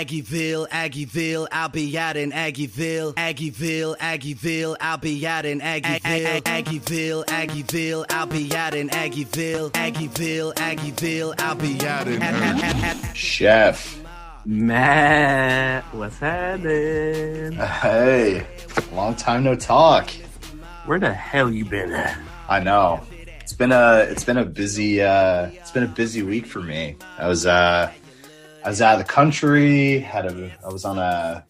Aggieville, Aggieville, I'll be out in Aggieville, Aggieville, Aggieville, I'll be out in Aggieville, Aggieville, Aggieville, I'll be out in Aggieville, Aggieville, Aggieville, I'll be out in Chef. Matt, what's happening? Hey, long time no talk. Where the hell you been at? I know. It's been a it's been a busy uh it's been a busy week for me. I was uh I was out of the country, had a I was on a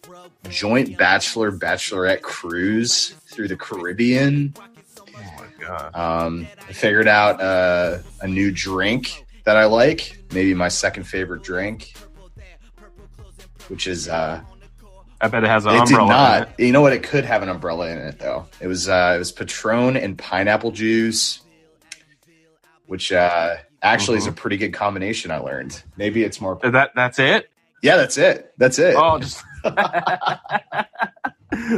joint bachelor bachelorette cruise through the Caribbean. Oh my god. Um I figured out uh, a new drink that I like, maybe my second favorite drink, which is uh I bet it has an it did not. in it. You know what? It could have an umbrella in it though. It was uh, it was Patron and pineapple juice, which uh, actually is a pretty good combination. I learned. Maybe it's more. That that's it? Yeah, that's it. That's it. Oh, just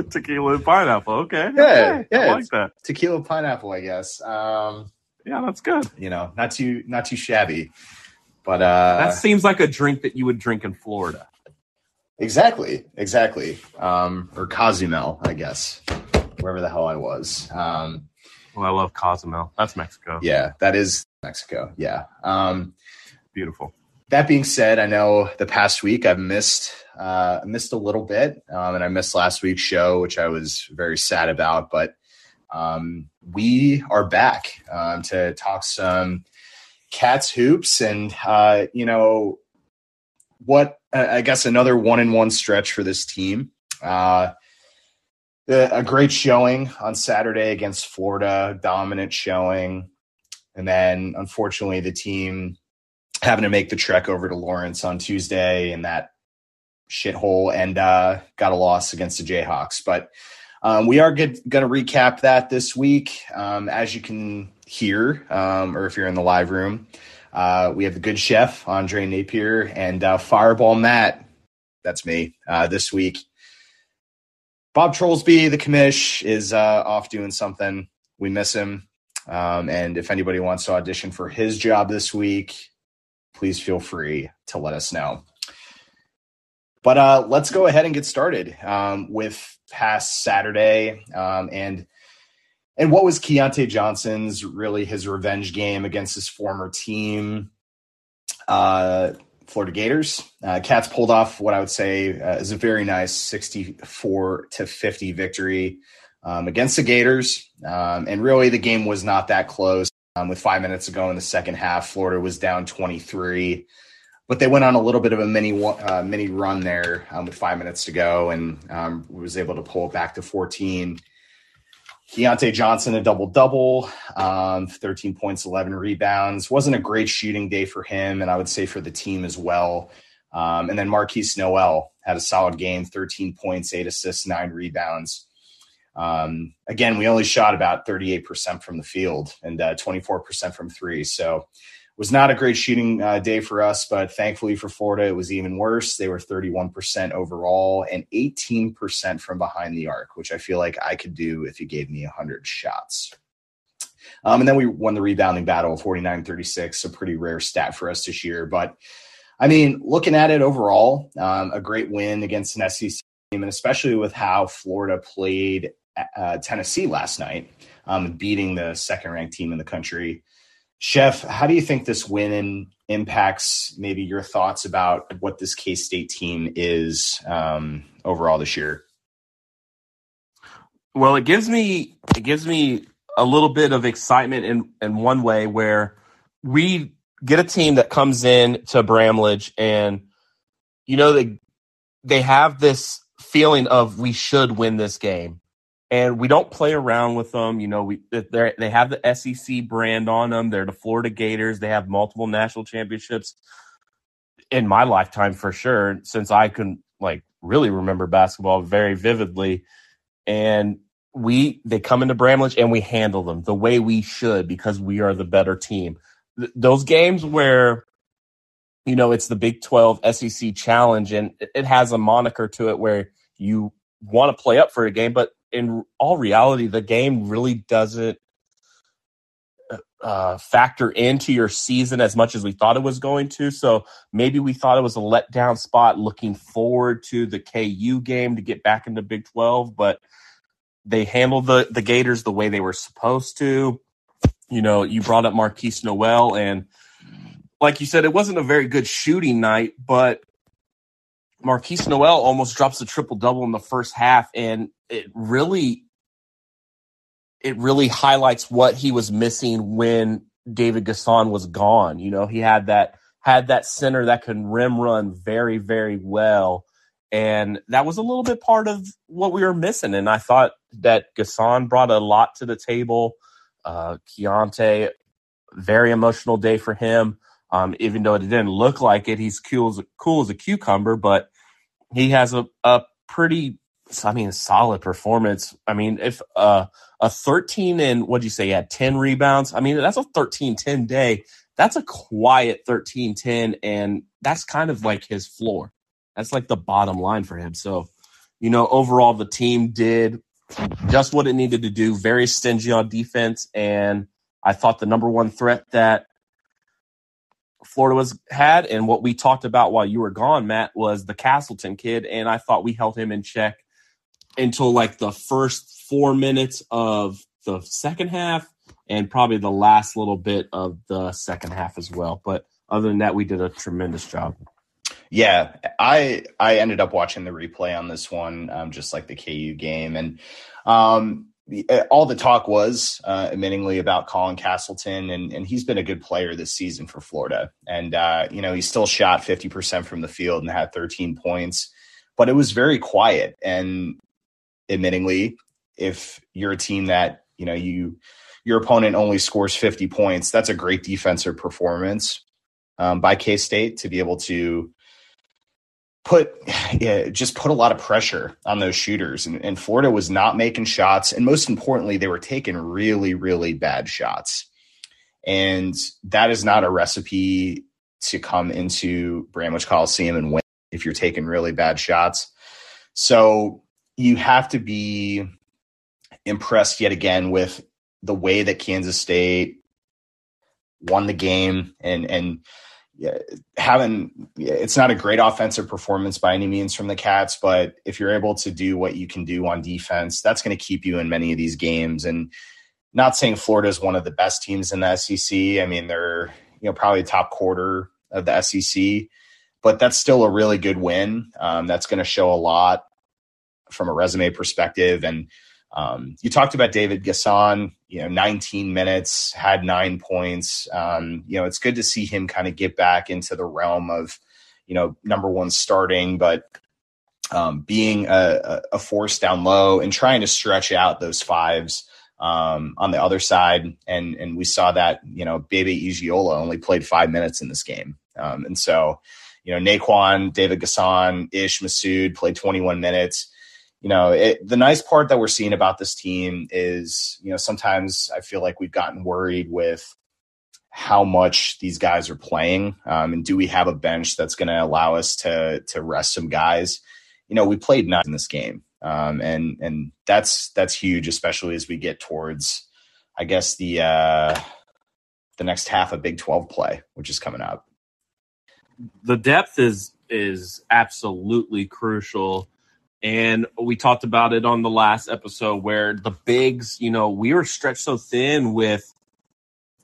tequila and pineapple. Okay. Yeah, okay. yeah, I like that. Tequila pineapple, I guess. Um, Yeah, that's good. you know, not too not too shabby, but uh, that seems like a drink that you would drink in Florida. exactly, exactly. Um, or Cozumel, I guess, wherever the hell I was. Um, Well, I love Cozumel. That's Mexico. yeah, that is Mexico. Yeah. Um, Beautiful. that being said, I know the past week I've missed uh, missed a little bit, um, and I missed last week's show, which I was very sad about. But um, we are back um, to talk some cats hoops, and uh, you know what? I guess another one in one stretch for this team. Uh, a great showing on Saturday against Florida, dominant showing, and then unfortunately the team having to make the trek over to Lawrence on Tuesday in that shithole and uh, got a loss against the Jayhawks. But um, we are going to recap that this week. Um, as you can hear, um, or if you're in the live room, uh, we have the good chef, Andre Napier, and uh, Fireball Matt. That's me uh, this week. Bob Trollsby, the commish, is uh, off doing something. We miss him. Um, and if anybody wants to audition for his job this week, please feel free to let us know. But uh, let's go ahead and get started um, with past Saturday um, and and what was Keyontae Johnson's really his revenge game against his former team, uh, Florida Gators. Uh, Cats pulled off what I would say uh, is a very nice sixty-four to fifty victory um, against the Gators, um, and really the game was not that close. Um, with five minutes ago in the second half, Florida was down 23, but they went on a little bit of a mini uh, mini run there um, with five minutes to go, and um, was able to pull it back to 14. Keyontae Johnson a double double, um, 13 points, 11 rebounds. wasn't a great shooting day for him, and I would say for the team as well. Um, and then Markquis Nowell had a solid game, 13 points, eight assists, nine rebounds. Um, again, we only shot about 38% from the field and uh, 24% from three. So was not a great shooting uh, day for us, but thankfully for Florida, it was even worse. They were 31% overall and 18% from behind the arc, which I feel like I could do if you gave me 100 shots. Um, and then we won the rebounding battle 49 36, a pretty rare stat for us this year. But I mean, looking at it overall, um, a great win against an SEC team, and especially with how Florida played uh, Tennessee last night, um, beating the second ranked team in the country. Chef, how do you think this win impacts maybe your thoughts about what this K State team is um, overall this year? Well, it gives me it gives me a little bit of excitement in in one way where we get a team that comes in to Bramlage and you know they they have this feeling of we should win this game and we don't play around with them you know we they have the SEC brand on them. They're the Florida Gators. They have multiple national championships in my lifetime for sure since I can like really remember basketball very vividly. And we they come into Bramlage and we handle them the way we should because we are the better team. Th- those games where you know it's the Big 12 SEC challenge and it- it has a moniker to it where you want to play up for a game but in all reality the game really doesn't uh, uh, factor into your season as much as we thought it was going to. So maybe we thought it was a letdown spot looking forward to the KU game to get back into Big 12, but they handled the, the Gators the way they were supposed to. You know, you brought up Markquis Nowell, and like you said, it wasn't a very good shooting night, but Markquis Nowell almost drops a triple double in the first half, and it really it really highlights what he was missing when David N'Guessan was gone. You know, he had that had that center that can rim run very, very well. And that was a little bit part of what we were missing. And I thought that N'Guessan brought a lot to the table. Uh, Keyontae, very emotional day for him. Um, even though it didn't look like it, he's cool as cool as a cucumber, but he has a, a pretty I mean, solid performance. I mean, if uh, a 13 and what do you say, he had 10 rebounds. I mean, that's a 13 10 day. That's a quiet 13 10, and that's kind of like his floor. That's like the bottom line for him. So, you know, overall, the team did just what it needed to do, very stingy on defense. And I thought the number one threat that Florida was had and what we talked about while you were gone, Matt, was the Castleton kid. And I thought we held him in check until like the first four minutes of the second half and probably the last little bit of the second half as well. But other than that, we did a tremendous job. Yeah, I I ended up watching the replay on this one, um, just like the KU game, and um, all the talk was uh, admittingly about Colin Castleton, and and he's been a good player this season for Florida, and uh, you know he still shot fifty percent from the field and had thirteen points, but it was very quiet, and admittingly, if you're a team that, you know, you your opponent only scores 50 points, that's a great defensive performance um, by K State to be able to put yeah, just put a lot of pressure on those shooters. And, and, Florida was not making shots, and most importantly, they were taking really, really bad shots. And that is not a recipe to come into Bramlage Coliseum and win if you're taking really bad shots. So you have to be impressed yet again with the way that Kansas State won the game and and having it's not a great offensive performance by any means from the Cats, but if you're able to do what you can do on defense, that's going to keep you in many of these games. And not saying Florida is one of the best teams in the SEC. I mean, they're you know probably top quarter of the SEC, but that's still a really good win. Um, that's going to show a lot from a resume perspective. And um, you talked about David N'Guessan, you know, 19 minutes, had nine points. Um, you know, it's good to see him kind of get back into the realm of, you know, number one starting, but um, being a, a, force down low and trying to stretch out those fives um, on the other side. And and we saw that, you know, Bebe Igiola only played five minutes in this game. Um, and so, you know, Nae'Qwan, David N'Guessan, Ish Massoud played 21 minutes you know, it, the nice part that we're seeing about this team is, you know, sometimes I feel like we've gotten worried with how much these guys are playing, um, and do we have a bench that's going to allow us to to rest some guys? You know, we played nine in this game, um, and and that's that's huge, especially as we get towards, I guess the uh, the next half of Big Twelve play, which is coming up. The depth is is absolutely crucial and we talked about it on the last episode where the bigs, you know, we were stretched so thin with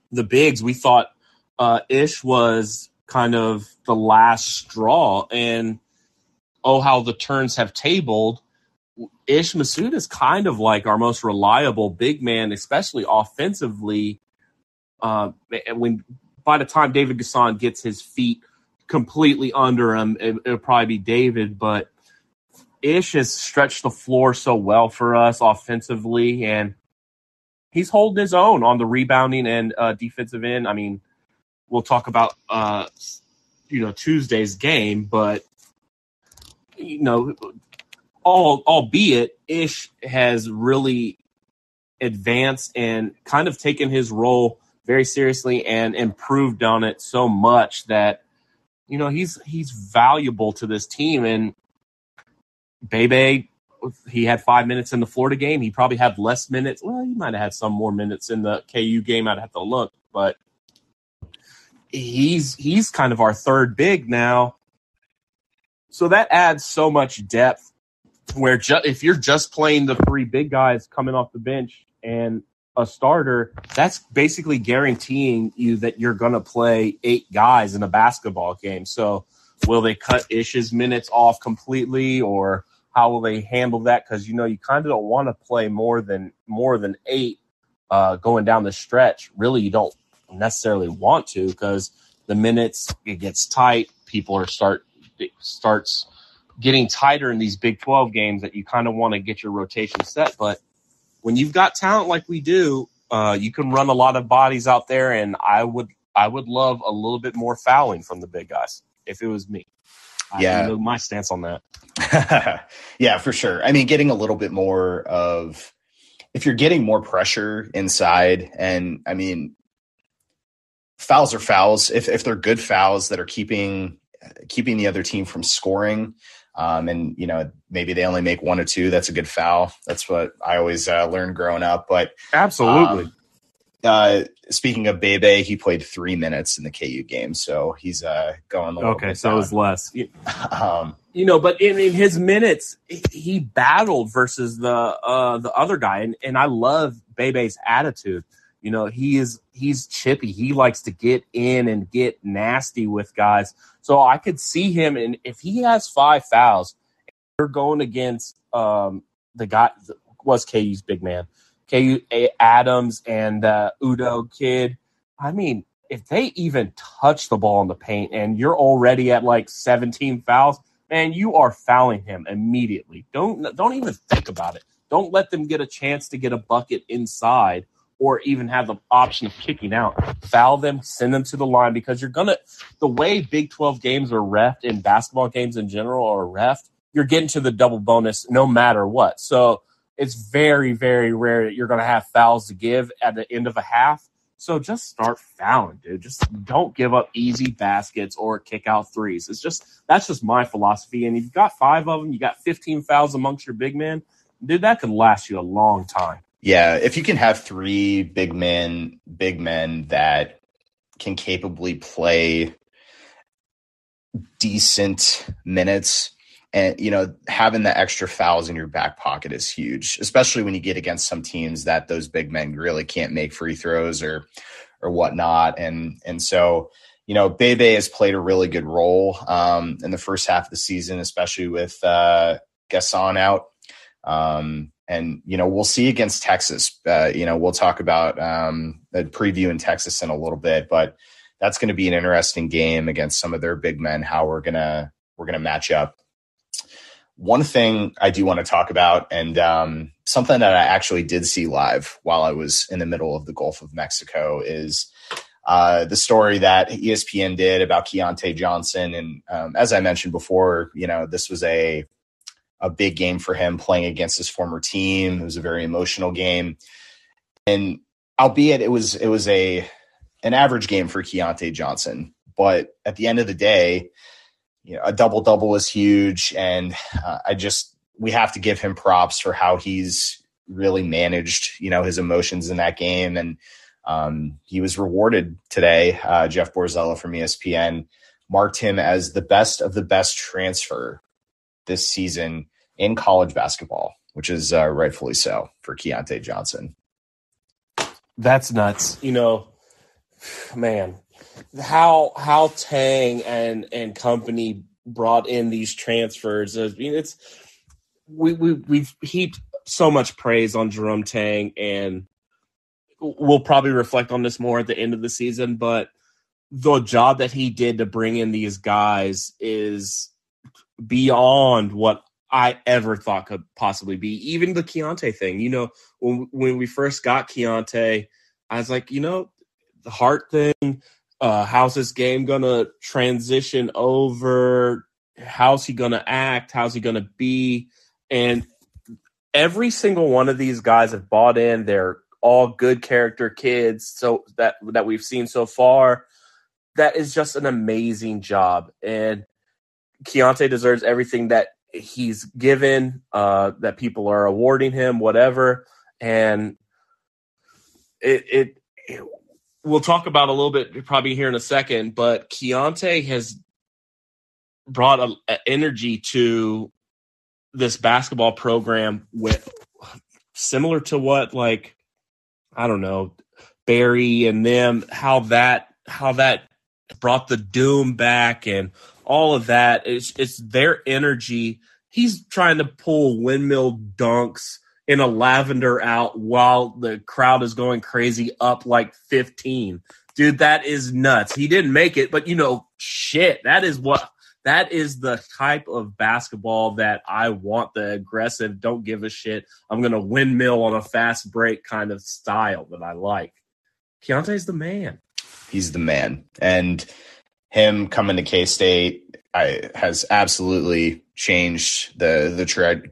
the bigs. We thought uh, Ish was kind of the last straw. And oh, how the turns have tabled. Ish Massoud is kind of like our most reliable big man, especially offensively. Uh, when by the time David N'Guessan gets his feet completely under him, it, it'll probably be David, but Ish has stretched the floor so well for us offensively, and he's holding his own on the rebounding and uh, defensive end. I mean, we'll talk about uh, you know Tuesday's game, but you know, all albeit Ish has really advanced and kind of taken his role very seriously and improved on it so much that you know he's he's valuable to this team and Bebe, he had five minutes in the Florida game. He probably had less minutes. Well, he might have had some more minutes in the KU game. I'd have to look. but he's he's kind of our third big now. So that adds so much depth where ju- if you're just playing the three big guys coming off the bench and a starter, that's basically guaranteeing you that you're going to play eight guys in a basketball game. So will they cut Ish's minutes off completely or how will they handle that? Cause you know, you kind of don't want to play more than, more than eight, uh, going down the stretch. Really, you don't necessarily want to because the minutes it gets tight. People are start, starts getting tighter in these Big 12 games that you kind of want to get your rotation set. But when you've got talent like we do, uh, you can run a lot of bodies out there, and I would I would love a little bit more fouling from the big guys if it was me. Yeah, I, you know, my stance on that. yeah, for sure. I mean, getting a little bit more of if you're getting more pressure inside, and I mean, fouls are fouls. If if they're good fouls that are keeping keeping the other team from scoring, um, and you know maybe they only make one or two. That's a good foul. That's what I always uh, learned growing up. But absolutely. Um, uh, speaking of Bebe, he played three minutes in the KU game, so he's uh, going. okay, so down. it was less. um, you know, but in, in, his minutes, he battled versus the uh, the other guy, and, and I love Bebe's attitude. You know, he is he's chippy. He likes to get in and get nasty with guys. So I could see him, and if he has five fouls, you're going against um, the guy was KU's big man, KJ Adams and uh, Udo Kid. I mean, if they even touch the ball in the paint, and you're already at like 17 fouls, man, you are fouling him immediately. Don't don't even think about it. Don't let them get a chance to get a bucket inside or even have the option of kicking out. Foul them, send them to the line because you're gonna the way Big 12 games are refed and basketball games in general are refed, you're getting to the double bonus no matter what. So it's very, very rare that you're gonna have fouls to give at the end of a half. So just start fouling, dude. Just don't give up easy baskets or kick out threes. It's just that's just my philosophy. And if you've got five of them, you got 15 fouls amongst your big men, dude, that could last you a long time. Yeah, if you can have three big men, big men that can capably play decent minutes and you know having the extra fouls in your back pocket is huge especially when you get against some teams that those big men really can't make free throws or or whatnot and and so you know bebe has played a really good role um, in the first half of the season especially with uh N'Guessan out um, and you know we'll see against Texas. Uh, you know we'll talk about um, a preview in Texas in a little bit, but that's going to be an interesting game against some of their big men. How we're gonna we're gonna match up. One thing I do want to talk about, and um, something that I actually did see live while I was in the middle of the Gulf of Mexico, is uh, the story that ESPN did about Keyontae Johnson. And um, as I mentioned before, you know this was a a big game for him playing against his former team. It was a very emotional game. And albeit it was it was a an average game for Keyontae Johnson, but at the end of the day, you know, a double double is huge, and uh, I just we have to give him props for how he's really managed, you know, his emotions in that game, and um, he was rewarded today. Uh, Jeff Borzello from ESPN marked him as the best of the best transfer this season in college basketball, which is uh, rightfully so for Keyontae Johnson. That's nuts. You know, man, how how Tang and and company brought in these transfers. I mean, it's we we we've heaped so much praise on Jerome Tang, and we'll probably reflect on this more at the end of the season. But the job that he did to bring in these guys is beyond what I ever thought could possibly be. Even the Keyontae thing, you know, when when we first got Keyontae, I was like, you know, the heart thing. Uh, how's this game gonna transition over? How's he gonna act? How's he gonna be? And every single one of these guys have bought in. They're all good character kids. So that that we've seen so far, that is just an amazing job. And Keyontae deserves everything that he's given, uh, that people are awarding him, whatever. And it, it, it we'll talk about a little bit probably here in a second, but Keyontae has brought a, a energy to this basketball program with similar to what like I don't know Barry and them how that how that brought the doom back and all of that it's it's their energy he's trying to pull windmill dunks in a lavender out while the crowd is going crazy up like 15 dude that is nuts he didn't make it but you know shit that is what that is the type of basketball that I want the aggressive, don't give a shit. I'm going to windmill on a fast break kind of style that I like. Keyontae's the man. He's the man. And him coming to K State has absolutely changed the the tra-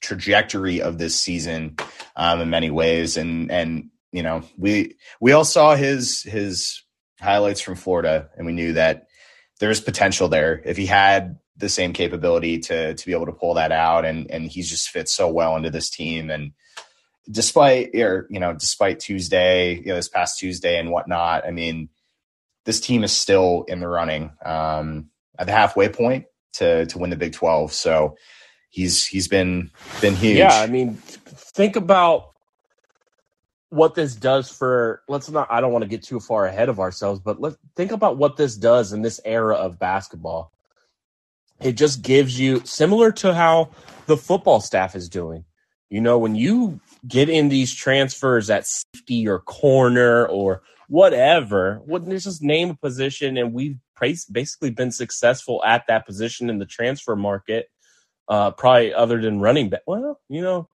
trajectory of this season um, in many ways. And and you know we we all saw his his highlights from Florida, and we knew that there's potential there if he had the same capability to to be able to pull that out and and he's just fits so well into this team and despite or you know despite Tuesday you know this past Tuesday and whatnot I mean this team is still in the running um, at the halfway point to to win the Big 12 so he's he's been been huge yeah I mean think about what this does for let's not I don't want to get too far ahead of ourselves, but let's think about what this does in this era of basketball. It just gives you similar to how the football staff is doing. You know, when you get in these transfers at safety or corner or whatever, what just name a position and we've basically been successful at that position in the transfer market. Uh, probably other than running back. Well, you know,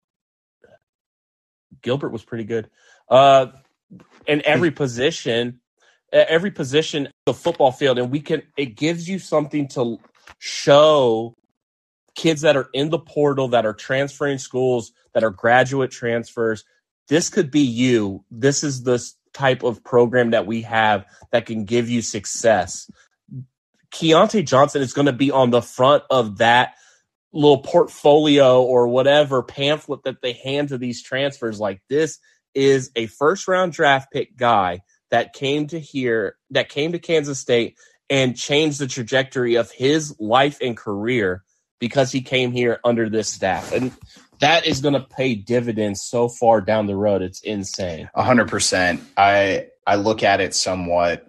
Gilbert was pretty good. Uh, in every position, every position the football field, and we can. It gives you something to show kids that are in the portal that are transferring schools that are graduate transfers. This could be you. This is the type of program that we have that can give you success. Keyontae Johnson is going to be on the front of that little portfolio or whatever pamphlet that they hand to these transfers like this is a first round draft pick guy that came to here that came to Kansas State and changed the trajectory of his life and career because he came here under this staff and that is going to pay dividends so far down the road. It's insane. 100% i i look at it somewhat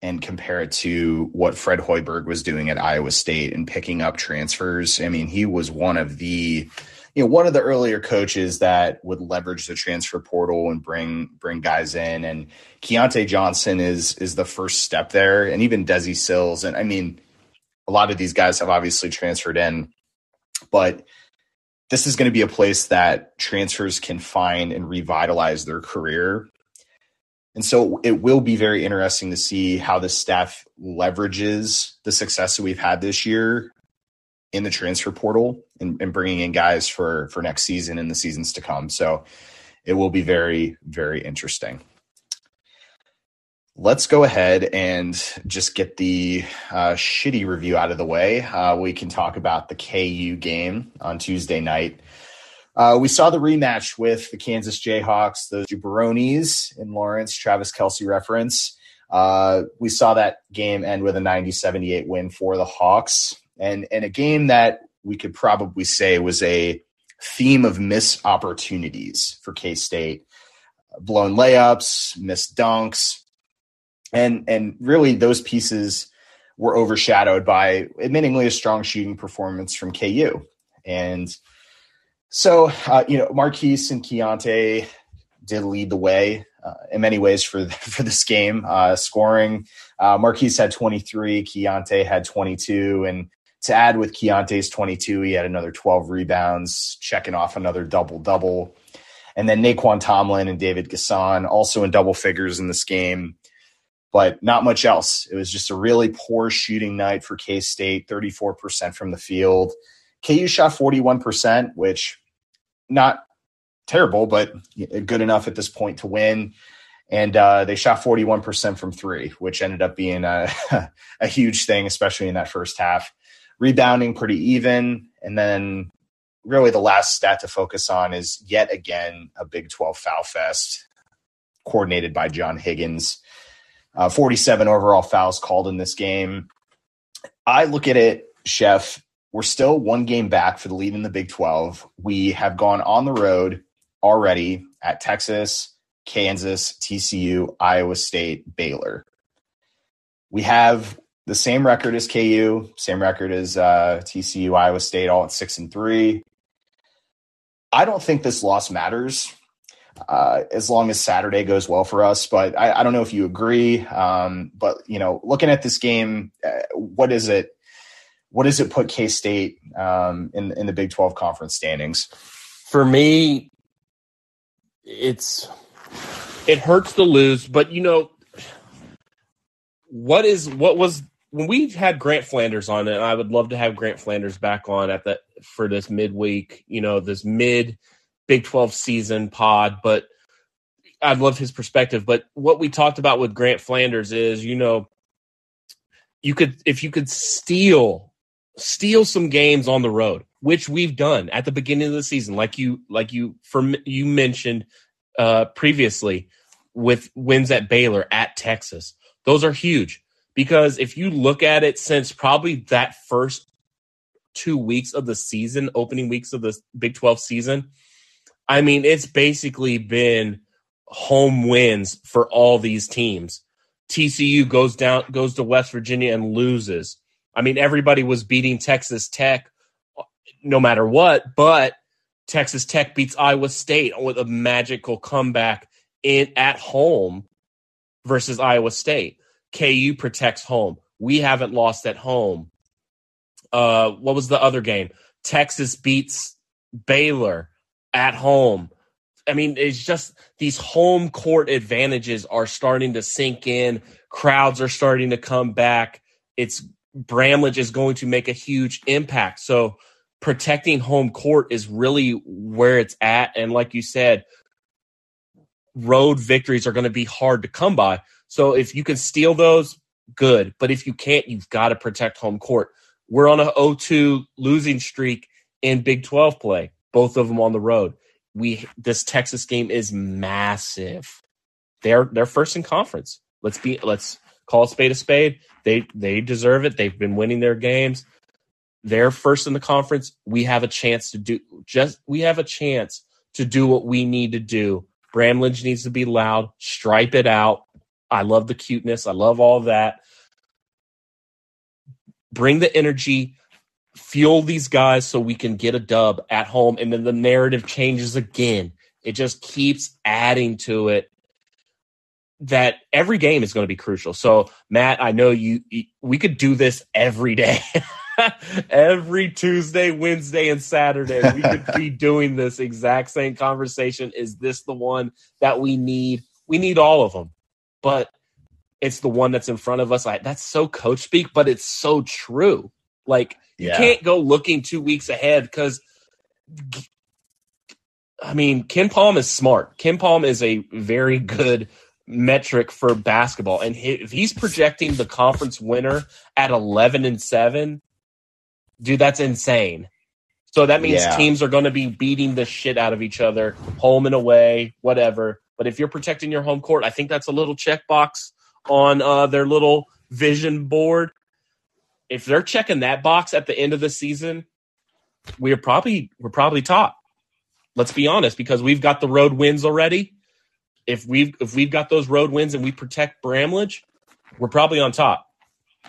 and compare it to what Fred Hoiberg was doing at Iowa State and picking up transfers. I mean, he was one of the you know one of the earlier coaches that would leverage the transfer portal and bring bring guys in. And Keyontae Johnson is is the first step there. And even Desi Sills. And I mean a lot of these guys have obviously transferred in. But this is going to be a place that transfers can find and revitalize their career and so it will be very interesting to see how the staff leverages the success that we've had this year in the transfer portal and, and, bringing in guys for for next season and the seasons to come. So it will be very very interesting. Let's go ahead and just get the uh, shitty review out of the way. Uh, we can talk about the KU game on Tuesday night. Uh, we saw the rematch with the Kansas Jayhawks, the Jabronis in Lawrence, Travis Kelce reference. Uh, we saw that game end with a 90 78 win for the Hawks, and, and a game that we could probably say was a theme of missed opportunities for K State. Blown layups, missed dunks, and and really those pieces were overshadowed by admittingly a strong shooting performance from KU. And so, uh, you know, Markquis and Keyontae did lead the way uh, in many ways for for this game. Uh, scoring, uh, Markquis had 23, Keyontae had 22, and to add with Keyontae's 22, he had another 12 rebounds, checking off another double double. And then Nae'Qwan Tomlin and David N'Guessan also in double figures in this game, but not much else. It was just a really poor shooting night for K State, 34% from the field. KU shot 41%, which not terrible, but good enough at this point to win. And uh, they shot 41% from three, which ended up being a, a huge thing, especially in that first half. Rebounding pretty even. And then really the last stat to focus on is yet again a Big 12 foul fest. coordinated by John Higgins. Uh, 47 overall fouls called in this game. I look at it, Chef. We're still one game back for the lead in the Big 12. We have gone on the road already at Texas, Kansas, TCU, Iowa State, Baylor. We have the same record as KU, same record as uh, TCU, Iowa State, all at six and three. I don't think this loss matters uh, as long as Saturday goes well for us. But I, I don't know if you agree. Um, but you know, looking at this game, uh, what is it? What does it put K State um, in in the Big Twelve conference standings? For me, it's it hurts to lose, but you know what is what was when we had Grant Flanders on it, I would love to have Grant Flanders back on at the for this midweek, you know, this mid Big 12 season pod, but I'd love his perspective. But what we talked about with Grant Flanders is, you know, you could if you could steal steal some games on the road, which we've done at the beginning of the season, like you like you for you mentioned uh previously with wins at Baylor at Texas. Those are huge because if you look at it since probably that first two weeks of the season, opening weeks of the Big 12 season, I mean, it's basically been home wins for all these teams. TCU goes down, goes to West Virginia and loses. I mean, everybody was beating Texas Tech no matter what, but Texas Tech beats Iowa State with a magical comeback in at home versus Iowa State. KU protects home. We haven't lost at home. Uh, what was the other game? Texas beats Baylor at home. I mean, it's just these home court advantages are starting to sink in. Crowds are starting to come back. It's Bramlage is going to make a huge impact. So protecting home court is really where it's at. And like you said, road victories are going to be hard to come by. So if you can steal those, good. But if you can't, you've got to protect home court. We're on a 0-2 losing streak in Big 12 play, both of them on the road. We this Texas game is massive. They're they're first in conference. Let's be let's call a spade a spade. They they deserve it. They've been winning their games. They're first in the conference. We have a chance to do just we have a chance to do what we need to do. Bramlage needs to be loud, stripe it out, I love the cuteness. I love all that. Bring the energy, fuel these guys so we can get a dub at home. And then the narrative changes again. It just keeps adding to it that every game is going to be crucial. So, Matt, I know you, we could do this every day. every Tuesday, Wednesday, and Saturday. We could be doing this exact same conversation. Is this the one that we need? We need all of them but it's the one that's in front of us. I, that's so coach speak, but it's so true. Like yeah. you can't go looking two weeks ahead because I mean, KenPom is smart. KenPom is a very good metric for basketball, and if he's projecting the conference winner at eleven and seven, dude, that's insane. So that means yeah. teams are going to be beating the shit out of each other, home and away, whatever. But if you're protecting your home court, I think that's a little checkbox on uh, their little vision board. If they're checking that box at the end of the season, we're probably we're probably top. Let's be honest, because we've got the road wins already. If we've if we've got those road wins and we protect Bramlage, we're probably on top.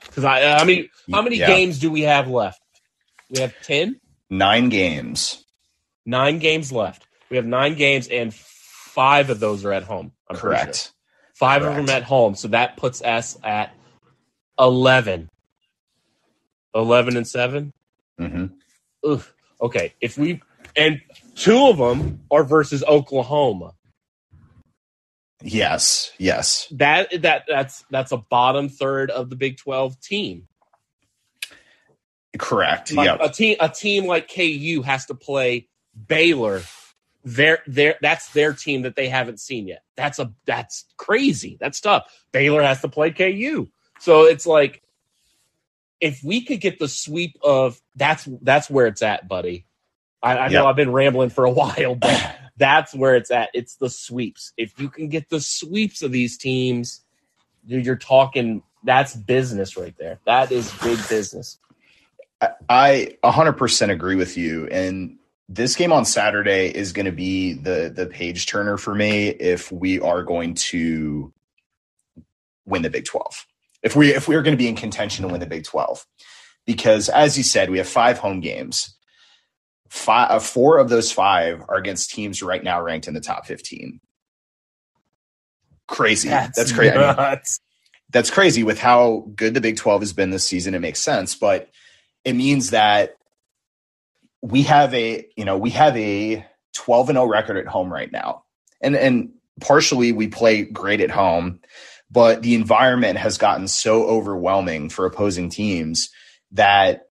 Because I, I mean, how many yeah. games do we have left? We have ten. Nine games. Nine games left. We have nine games, and five of those are at home. I'm Correct. Sure. Five Correct. of them at home. So that puts us at 11. 11 and 7? Mm-hmm. Okay. If we, and two of them are versus Oklahoma. Yes. Yes. That, that, that's, that's a bottom third of the Big 12 team. Correct. Yeah. A team, a team like KU has to play Baylor their their that's their team that they haven't seen yet. That's a that's crazy. That's tough. Baylor has to play KU. So it's like if we could get the sweep of that's that's where it's at, buddy. I, I know I've been rambling for a while, but that's where it's at. It's the sweeps. If you can get the sweeps of these teams, dude, you're talking that's business right there. That is big business. I 100% agree with you. And this game on Saturday is going to be the the page turner for me if we are going to win the Big 12. If we if we are going to be in contention to win the Big 12. Because as you said, we have five home games. Five, uh, four of those five are against teams right now ranked in the top 15. Crazy. That's, that's crazy. I mean, that's crazy with how good the Big 12 has been this season. It makes sense, but it means that we have a, you know, we have a 12 and 0 record at home right now. And and partially we play great at home, but the environment has gotten so overwhelming for opposing teams that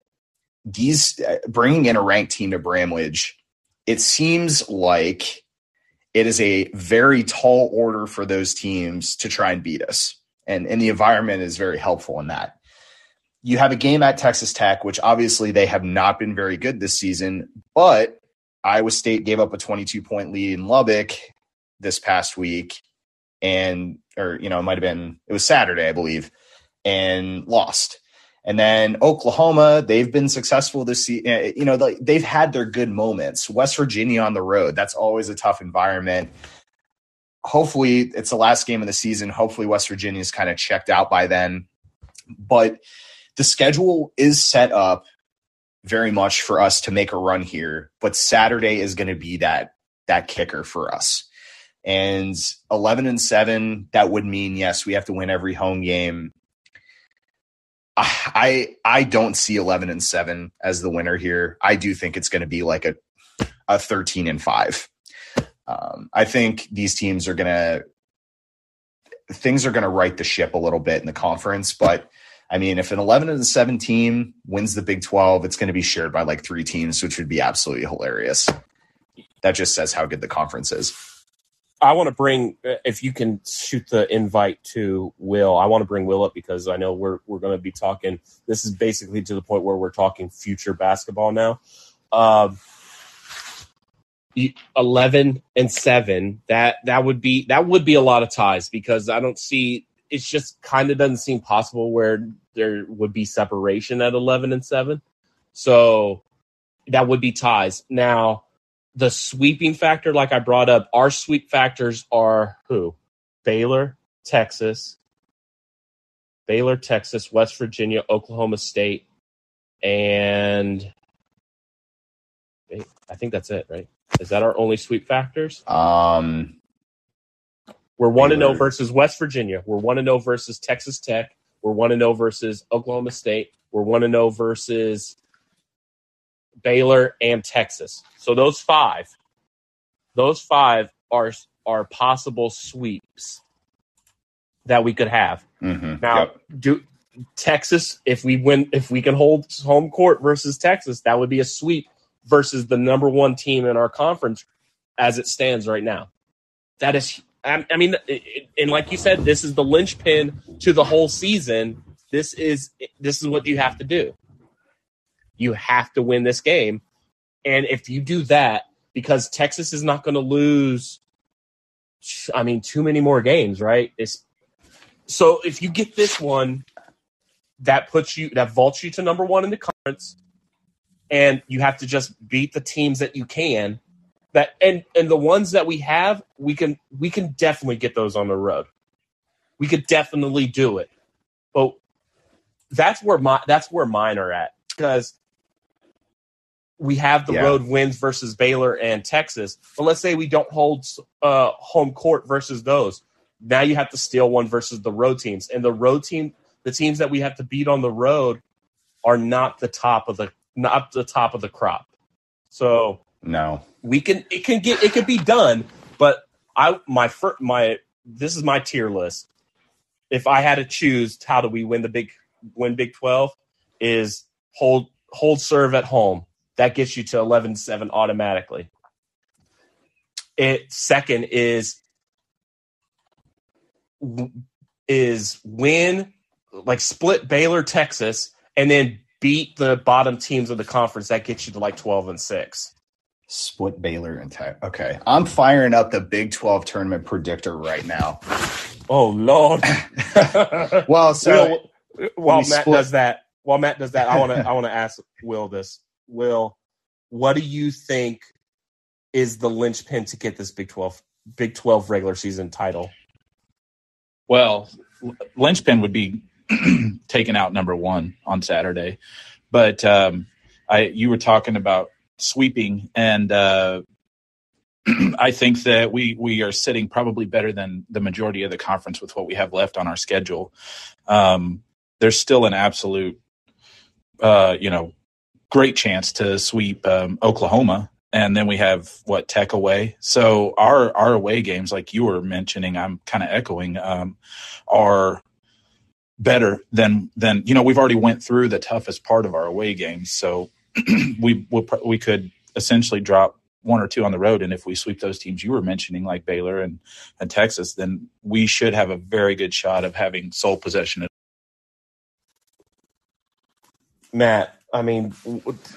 these uh, bringing in a ranked team to Bramlage, it seems like it is a very tall order for those teams to try and beat us. And, and the environment is very helpful in that. You have a game at Texas Tech, which obviously they have not been very good this season, but Iowa State gave up a 22 point lead in Lubbock this past week. And, or, you know, it might have been, it was Saturday, I believe, and lost. And then Oklahoma, they've been successful this season. Eh, you know, they've had their good moments. West Virginia on the road, that's always a tough environment. Hopefully, it's the last game of the season. Hopefully, West Virginia is kind of checked out by then. But the schedule is set up very much for us to make a run here. But Saturday is going to be that that kicker for us. And 11 and 7, that would mean, yes, we have to win every home game I I don't see 11 and 7 as the winner here. I do think it's going to be like a a 13 and 5. Um, I think these teams are going to things are going to right the ship a little bit in the conference, but I mean, if an 11 and 7 team wins the Big 12, it's going to be shared by like three teams, which would be absolutely hilarious. That just says how good the conference is. I want to bring, if you can shoot the invite to Will, I want to bring Will up because I know we're we're going to be talking. This is basically to the point where we're talking future basketball now. Um, eleven and seven. That that would be that would be a lot of ties because I don't see. It's just kind of doesn't seem possible where there would be separation at eleven and seven. So that would be ties now the sweeping factor, like I brought up, our sweep factors are who? Baylor, Texas, Baylor, Texas, West Virginia, Oklahoma State, and I think that's it, right? Is that our only sweep factors? Um, we're one and zero versus West Virginia. We're one and zero versus Texas Tech. We're one and zero versus Oklahoma State. We're one and zero versus Baylor, and Texas. So those five, those five are are possible sweeps that we could have. Mm-hmm. Now, yep. do Texas if we win if we can hold home court versus Texas, that would be a sweep versus the number one team in our conference as it stands right now. That is, I, I mean, it, and like you said, this is the linchpin to the whole season. This is this is what you have to do. You have to win this game. And if you do that, because Texas is not going to lose, I mean, too many more games, right? It's, so if you get this one, that puts you, that vaults you to number one in the conference, and you have to just beat the teams that you can. That and and the ones that we have, we can we can definitely get those on the road. We could definitely do it, but that's where my that's where mine are at because we have the yeah. road wins versus Baylor and Texas. But let's say we don't hold uh, home court versus those. Now you have to steal one versus the road teams, and the road team, the teams that we have to beat on the road, are not the top of the not the top of the crop. So no, we can it can get it could be done, but I my first my this is my tier list. If I had to choose, how do we win the big win Big Twelve? Is hold hold serve at home that gets you to 11-7 automatically. It second is is win like split Baylor Texas and then beat the bottom teams of the conference that gets you to like 12 and 6. Split Baylor and Tech. Okay, I'm firing up the Big 12 tournament predictor right now. Oh Lord. Well, so Will, while Matt split- does that, while Matt does that, I want to I want to ask Will this. Will, what do you think is the linchpin to get this Big Twelve Big Twelve regular season title? Well, linchpin would be taking out number one on Saturday, but um, I you were talking about sweeping, and uh, I think that we we are sitting probably better than the majority of the conference with what we have left on our schedule. Um, there's still an absolute, uh, you know, great chance to sweep um, Oklahoma. And then we have what Tech away. So our our away games, like you were mentioning, I'm kind of echoing, um, are better than than you know. We've already went through the toughest part of our away games, so we we'll, we could essentially drop one or two on the road. And if we sweep those teams you were mentioning, like Baylor and and Texas, then we should have a very good shot of having sole possession. Matt, I mean,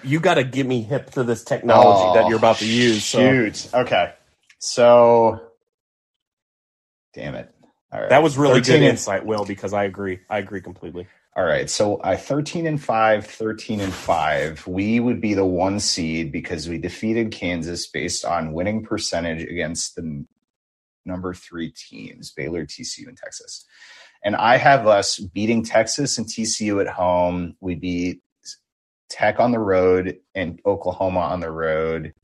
you got to get me hip to this technology that you're about to oh, use. So Shoot. Okay. So, damn it. All right. that was really good and- insight, Will, because I agree. I agree completely. All right. So, I 13 and 5, 13 and 5. We would be the one seed because we defeated Kansas based on winning percentage against the number three teams Baylor, TCU, and Texas. And I have us beating Texas and TCU at home. We beat Tech on the road and Oklahoma on the road.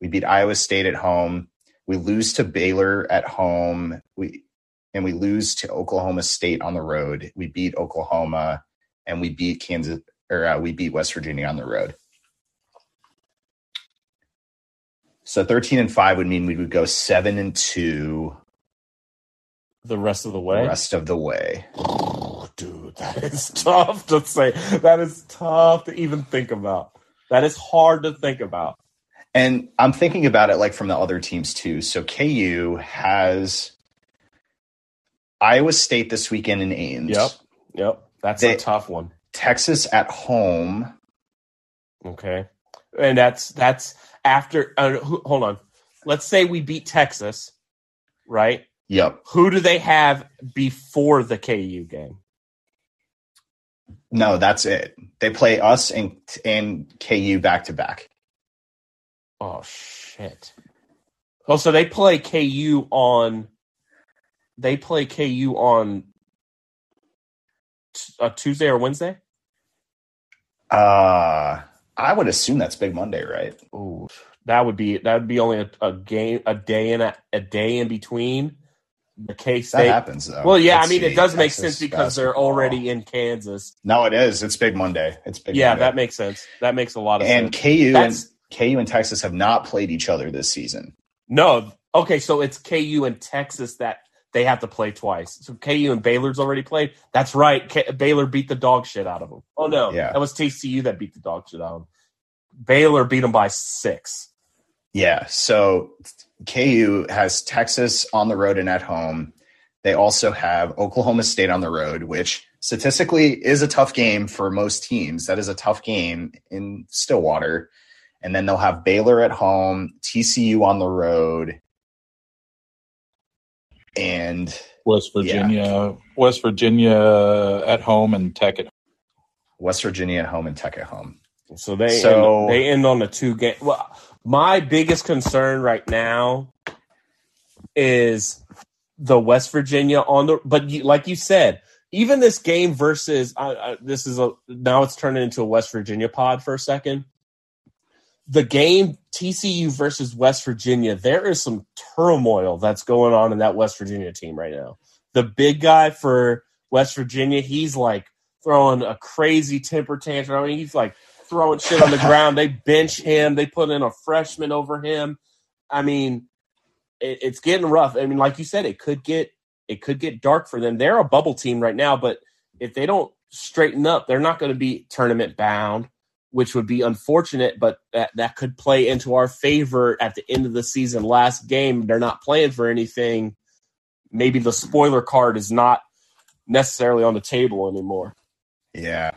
We beat Iowa State at home. We lose to Baylor at home. We and we lose to Oklahoma State on the road. We beat Oklahoma and we beat Kansas or uh, we beat West Virginia on the road. So 13 and 5 would mean we would go 7 and 2 The rest of the the way. rest of the way. Dude, that is tough to say. That is tough to even think about. That is hard to think about. And I'm thinking about it like from the other teams too. So KU has Iowa State this weekend in Ames. Yep. Yep. That's They- a tough one. Texas at home. Okay. And that's that's after uh, who, hold on. Let's say we beat Texas, right? Yep. Who do they have before the KU game? No, that's it. They play us and and KU back to back. Oh shit. Oh, so they play KU on they play KU on t- a Tuesday or Wednesday? Uh I would assume that's Big Monday, right? Ooh, that would be that would be only a, a game a day and a, a day in between the K That State. happens though. Well, yeah, I Let's mean see. it does make Texas sense because they're already in Kansas. No, it is. It's Big Monday. It's Big yeah, Monday. that makes sense. That makes a lot of and sense. KU and KU and Texas have not played each other this season. no okay. So it's KU and Texas that they have to play twice. So KU and Baylor's already played. That's right. K- Baylor beat the dog shit out of them. Oh no, Yeah. that was TCU that beat the dog shit out of them. Baylor beat them by six. Yeah. So KU has Texas on the road and at home. They also have Oklahoma State on the road, which statistically is a tough game for most teams. That is a tough game in Stillwater. And then they'll have Baylor at home, TCU on the road, and West Virginia, West Virginia at home, and Tech at home. West Virginia at home and Tech at home. So they So- end, they end on a two game. Well, my biggest concern right now is the West Virginia on the. But you, like you said, even this game versus this is a now it's turning into a West Virginia pod for a second. The game TCU versus West Virginia, there is some turmoil that's going on in that West Virginia team right now. The big guy for West Virginia, he's like throwing a crazy temper tantrum. I mean, he's like throwing shit on the ground. They bench him. They put in a freshman over him. I mean, it, it's getting rough. I mean, like you said, it could get it could get dark for them. They're a bubble team right now, but if they don't straighten up, they're not going to be tournament bound, which would be unfortunate. But that that could play into our favor at the end of the season. Last game, they're not playing for anything. Maybe the spoiler card is not necessarily on the table anymore. Yeah.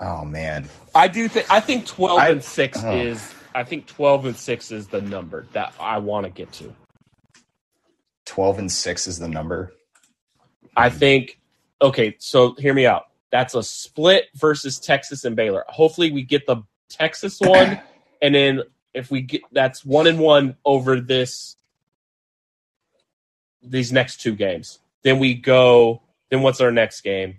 Oh man. I do think I think twelve I- and six oh. is I think twelve and six is the number that I want to get to. 12 and 6 is the number. I think. Okay, so hear me out. That's a split versus Texas and Baylor. Hopefully, we get the Texas one, and then if we get that's one and one over this these next two games. Then we go. Then what's our next game?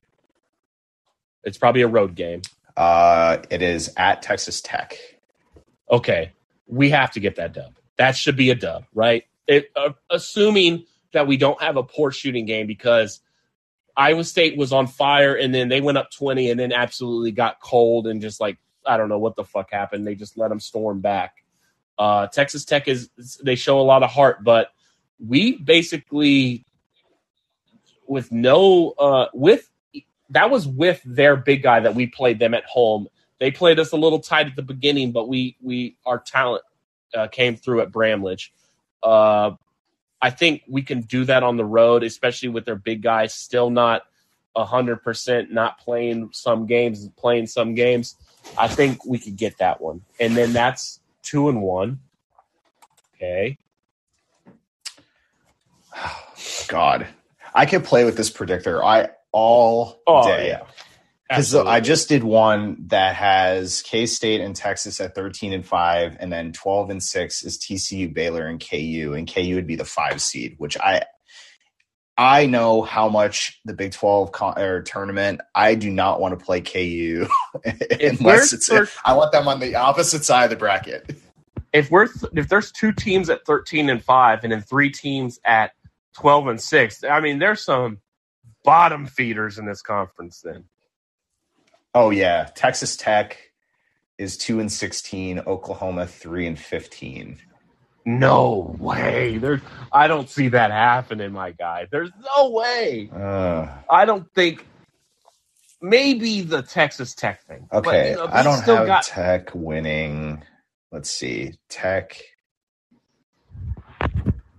It's probably a road game. Uh, it is at Texas Tech. Okay, we have to get that dub. That should be a dub, right? It, uh, assuming that we don't have a poor shooting game because Iowa State was on fire and then they went up 20 and then absolutely got cold and just like I don't know what the fuck happened. They just let them storm back. Uh, Texas Tech is they show a lot of heart, but we basically with no uh, with that was with their big guy that we played them at home. They played us a little tight at the beginning, but we we our talent uh, came through at Bramlage. Uh, I think we can do that on the road, especially with their big guys still not hundred percent, not playing some games, playing some games. I think we could get that one, and then that's two and one. Okay, God, I can play with this predictor. I all Oh, day. yeah. Because I just did one that has K State and Texas at 13 and 5, and then 12 and 6 is TCU, Baylor, and KU. And KU would be the five seed, which I I know how much the Big 12 con- or tournament. I do not want to play KU unless it's. thir- I want them on the opposite side of the bracket. if we're th- if there's two teams at 13 and 5 and then three teams at 12 and 6 i mean there's some bottom feeders in this conference then Oh yeah, Texas Tech is two and 16. Oklahoma three and 15. no way there's i don't see that happening my guy there's no way Uh, i don't think maybe the texas tech thing But, Okay, you know, I don't have got Tech winning. Let's see, Tech.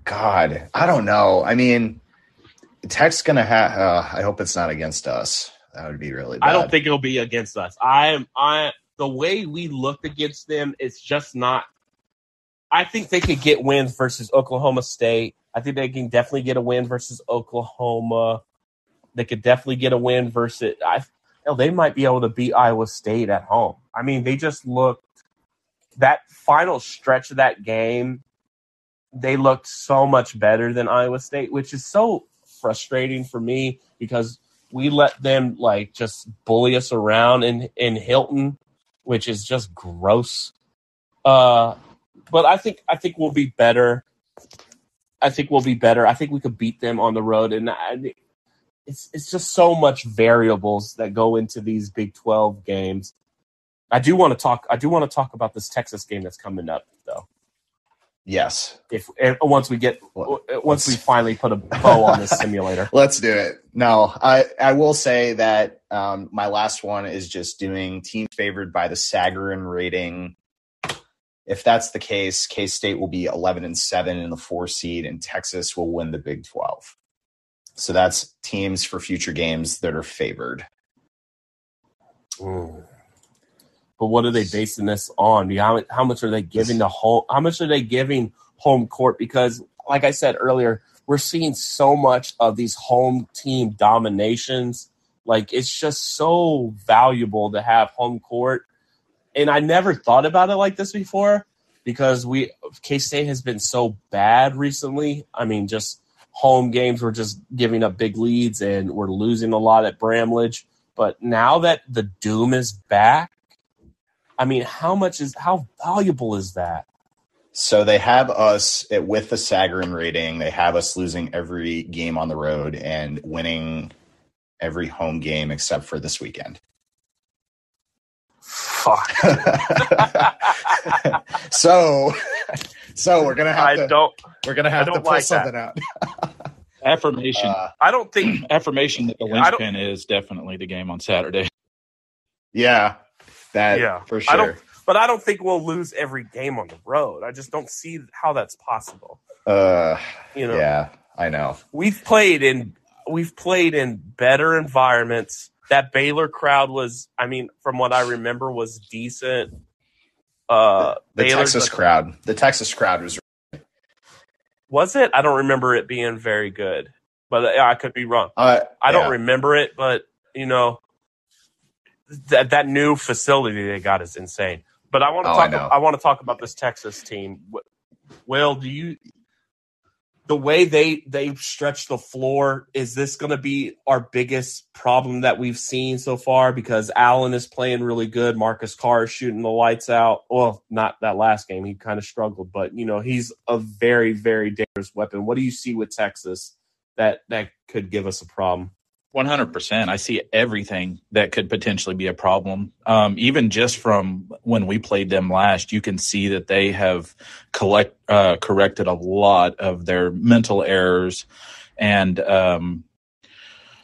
God, I don't know. I mean, Tech's gonna have. Uh, I hope it's not against us. That would be really. Bad. I don't think it'll be against us. I am I the way we looked against them, it's just not I think they could get wins versus Oklahoma State. I think they can definitely get a win versus Oklahoma. They could definitely get a win versus I hell, they might be able to beat Iowa State at home. I mean, they just looked that final stretch of that game, they looked so much better than Iowa State, which is so frustrating for me because we let them like just bully us around in in Hilton, which is just gross. Uh, but I think I think we'll be better. I think we'll be better. I think we could beat them on the road, and I, it's it's just so much variables that go into these Big Twelve games. I do want to talk. I do want to talk about this Texas game that's coming up, though. Yes, If, if once we get once we let's- finally put a bow on this simulator. let's do it. No, I I will say that um, my last one is just doing team favored by the Sagarin rating. If that's the case, K State will be eleven and seven in the four seed, and Texas will win the Big Twelve. So that's teams for future games that are favored. But what are they basing this on? How, how much are they giving the home? How much are they giving home court? Because, like I said earlier, we're seeing so much of these home team dominations. Like it's just so valuable to have home court. And I never thought about it like this before because we K State has been so bad recently. I mean, just home games we're just giving up big leads and we're losing a lot at Bramlage. But now that the doom is back, I mean, how much is how valuable is that? So they have us it, with the Sagarin rating. They have us losing every game on the road and winning every home game except for this weekend. Fuck. so, so we're gonna have I to don't. we're gonna have I to don't pull like that. something out. Affirmation. Uh, I don't think. Affirmation that the I don't- linchpin is definitely the game on Saturday. yeah, that Yeah, for I sure. don't. But I don't think we'll lose every game on the road. I just don't see how that's possible. Uh, You know, yeah, I know. we've played in we've played in better environments. That Baylor crowd was, I mean, from what I remember, was decent. uh, The Baylor's- Texas crowd. The Texas crowd was was it? I don't remember it being very good, but I could be wrong. uh, I don't yeah. remember it, but you know that that new facility they got is insane. But I want to Oh, talk. know. I, want to talk about this Texas team. Will, do you the way they they stretch the floor? Is this going to be our biggest problem that we've seen so far? Because Allen is playing really good. Marcus Carr is shooting the lights out. Well, not that last game; he kind of struggled, but you know he's a very very dangerous weapon. What do you see with Texas that that could give us a problem? One hundred percent. I see everything that could potentially be a problem. Um, even just from when we played them last, you can see that they have collect uh, corrected a lot of their mental errors, and um,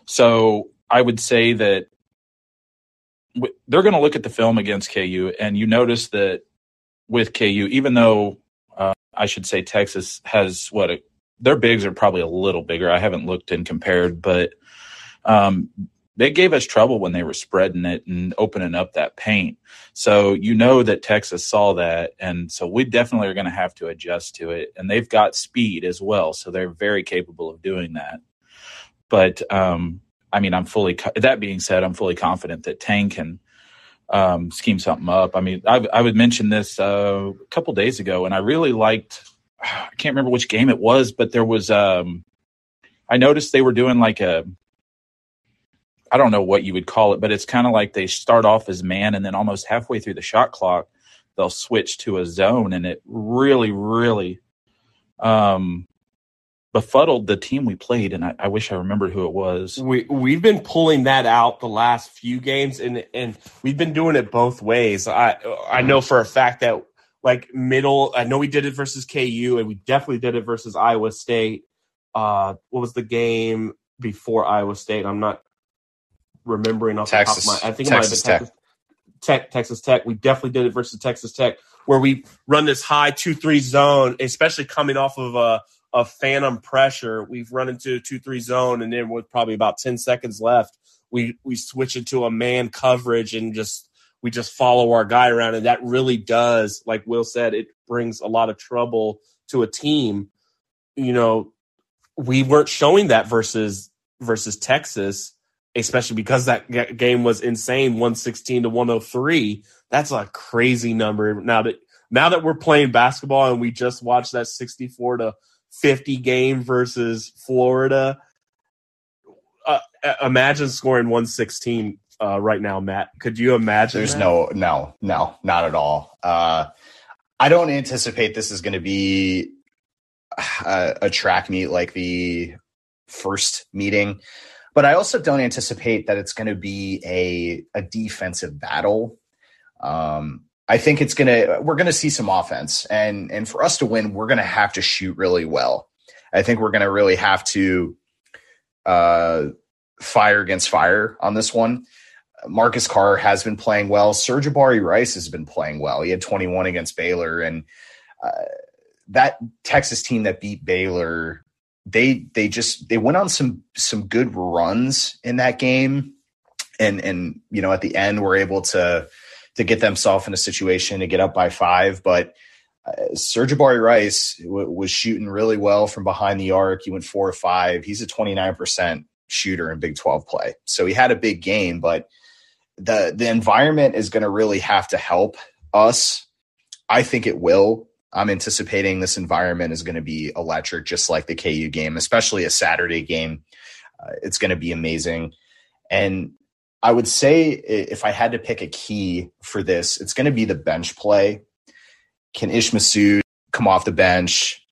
so I would say that w- they're going to look at the film against KU, and you notice that with KU, even though uh, I should say Texas has what a, their bigs are probably a little bigger. I haven't looked and compared, but um, they gave us trouble when they were spreading it and opening up that paint. So you know that Texas saw that, and so we definitely are going to have to adjust to it. And they've got speed as well, so they're very capable of doing that. But um, I mean, I'm fully. co- That being said, I'm fully confident that Tang can um, scheme something up. I mean, I, I would mention this uh, a couple days ago, and I really liked. I can't remember which game it was, but there was. Um, I noticed they were doing like a. I don't know what you would call it, but it's kind of like they start off as man, and then almost halfway through the shot clock, they'll switch to a zone, and it really, really um, befuddled the team we played. And I, I wish I remembered who it was. We we've been pulling that out the last few games, and and we've been doing it both ways. I I know for a fact that like middle. I know we did it versus KU, and we definitely did it versus Iowa State. Uh, what was the game before Iowa State? I'm not remembering off Texas- the top of my. I think it might have been Texas Tech. Texas Tech. Texas Tech. We definitely did it versus Texas Tech, where we run this high two three zone, especially coming off of a a phantom pressure. We've run into a two three zone, and then with probably about ten seconds left, we we switch into a man coverage and just we just follow our guy around, and that really does, like Will said, it brings a lot of trouble to a team. You know, we weren't showing that versus versus Texas, especially because that ga- game was insane, one sixteen to one hundred three. That's a crazy number. Now that now that we're playing basketball and we just watched that sixty four to 50 game versus Florida. Uh, imagine scoring 116 uh, right now, Matt. Could you imagine? There's that? no, no, no, not at all. Uh, I don't anticipate this is going to be a, a track meet like the first meeting, but I also don't anticipate that it's going to be a a defensive battle. Um, I think it's gonna we're gonna see some offense, and and for us to win, we're gonna have to shoot really well. I think we're gonna really have to uh, fire against fire on this one. Marcus Carr has been playing well. Sir'Jabari Rice has been playing well. He had 21 against Baylor, and uh, that Texas team that beat Baylor, they they just they went on some some good runs in that game, and and you know at the end were able to to get themselves in a situation to get up by five, but. Uh, Serge Rice w- was shooting really well from behind the arc. He went four or five. He's a 29% shooter in Big 12 play. So he had a big game, but the the environment is going to really have to help us. I think it will. I'm anticipating this environment is going to be electric, just like the KU game, especially a Saturday game. Uh, it's going to be amazing. And I would say if I had to pick a key for this, it's going to be the bench play. Can Ish Massoud come off the bench,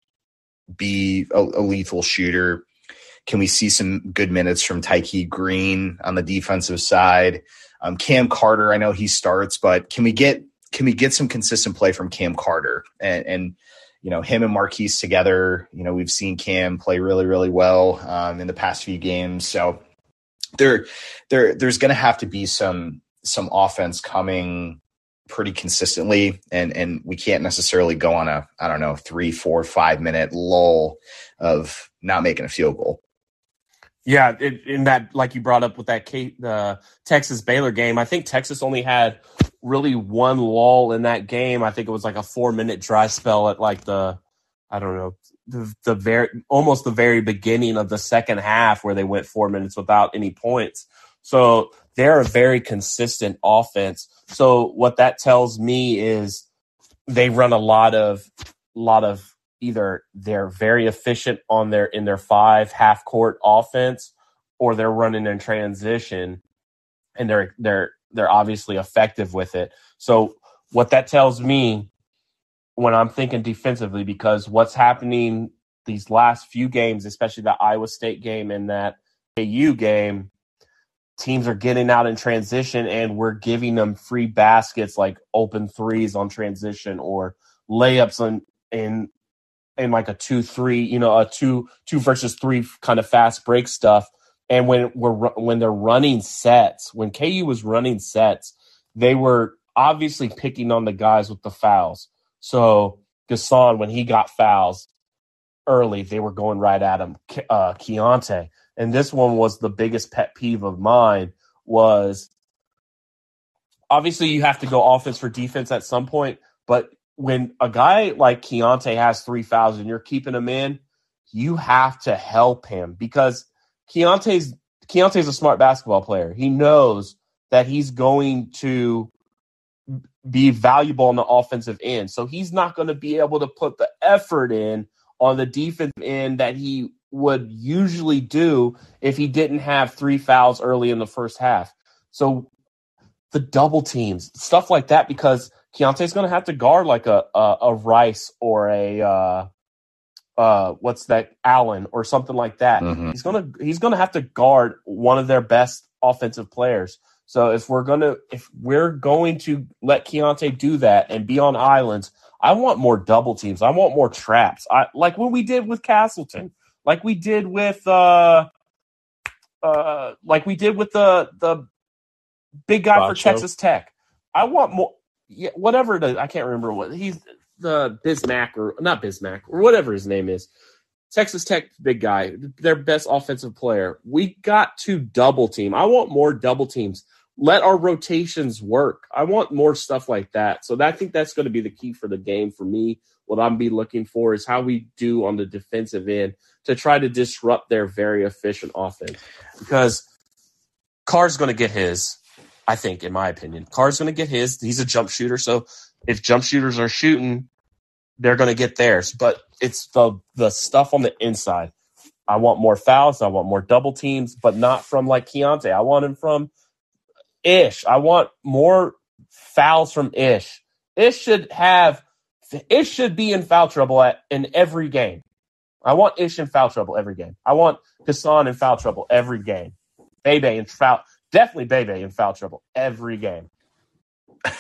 be a, a lethal shooter? Can we see some good minutes from Tykei Greene on the defensive side? Um, Cam Carter, I know he starts, but can we get can we get some consistent play from Cam Carter? And, and you know him and Markquis together? You know we've seen Cam play really really well um, in the past few games, so there there there's going to have to be some some offense coming pretty consistently. And and we can't necessarily go on a i don't know three four five minute lull of not making a field goal. Yeah, it, in that, like you brought up with that Kate, Texas Baylor game, I think Texas only had really one lull in that game. I think it was like a four minute dry spell at like the, I don't know, the, the very, almost the very beginning of the second half where they went four minutes without any points. So they're a very consistent offense. So what that tells me is they run a lot of, lot of either they're very efficient on their, in their five half court offense or they're running in transition and they're, they're, they're obviously effective with it. So what that tells me when I'm thinking defensively, because what's happening these last few games, especially the Iowa State game and that AU game, teams are getting out in transition and we're giving them free baskets like open threes on transition or layups on in in like a two three, you know, a two two versus three kind of fast break stuff and when we're when they're running sets, when KU was running sets, they were obviously picking on the guys with the fouls. So N'Guessan, when he got fouls early, they were going right at him. Uh, Keyontae, and this one was the biggest pet peeve of mine. Was obviously you have to go offense for defense at some point, but when a guy like Keyontae has three fouls and you're keeping him in, you have to help him because Keyontae's Keyontae's a smart basketball player. He knows that he's going to be valuable on the offensive end. So he's not going to be able to put the effort in on the defensive end that he would usually do if he didn't have three fouls early in the first half. So the double teams, stuff like that, because Keyontae's going to have to guard like a, a, a Rice or a uh, uh, what's that Allen or something like that. Mm-hmm. He's gonna he's gonna have to guard one of their best offensive players. So if we're gonna if we're going to let Keyontae do that and be on islands, I want more double teams. I want more traps. I like what we did with Castleton, like we did with uh uh like we did with the the big guy Bacho. for Texas Tech. I want more yeah, whatever it is. I can't remember what he's the Bismack or not Bismack or whatever his name is. Texas Tech big guy, their best offensive player. We got to double team. I want more double teams. Let our rotations work. I want more stuff like that. So I think that's going to be the key for the game for me. What I'm be looking for is how we do on the defensive end to try to disrupt their very efficient offense. Because Carr's going to get his, I think, in my opinion. Carr's going to get his. He's a jump shooter, so if jump shooters are shooting, they're going to get theirs. But it's the the stuff on the inside. I want more fouls. I want more double teams, but not from like Keyontae. I want him from Ish. I want more fouls from Ish. Ish should have Ish should be in foul trouble at, in every game. I want Ish in foul trouble every game. I want Hassan in foul trouble every game. Bebe in foul definitely Bebe in foul trouble every game.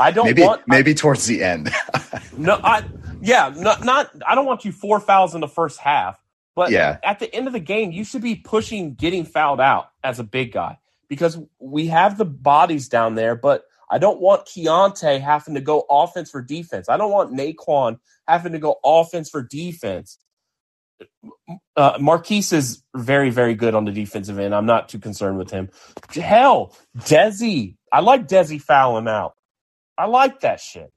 I don't maybe, want maybe I, towards the end. no, I yeah, not not. I don't want you four fouls in the first half, but yeah. at the end of the game, you should be pushing, getting fouled out as a big guy because we have the bodies down there. But I don't want Keyontae having to go offense for defense. I don't want Nae'Qwan having to go offense for defense. Uh, Markquis is very, very good on the defensive end. I'm not too concerned with him. Hell, Desi. I like Desi fouling out. I like that shit.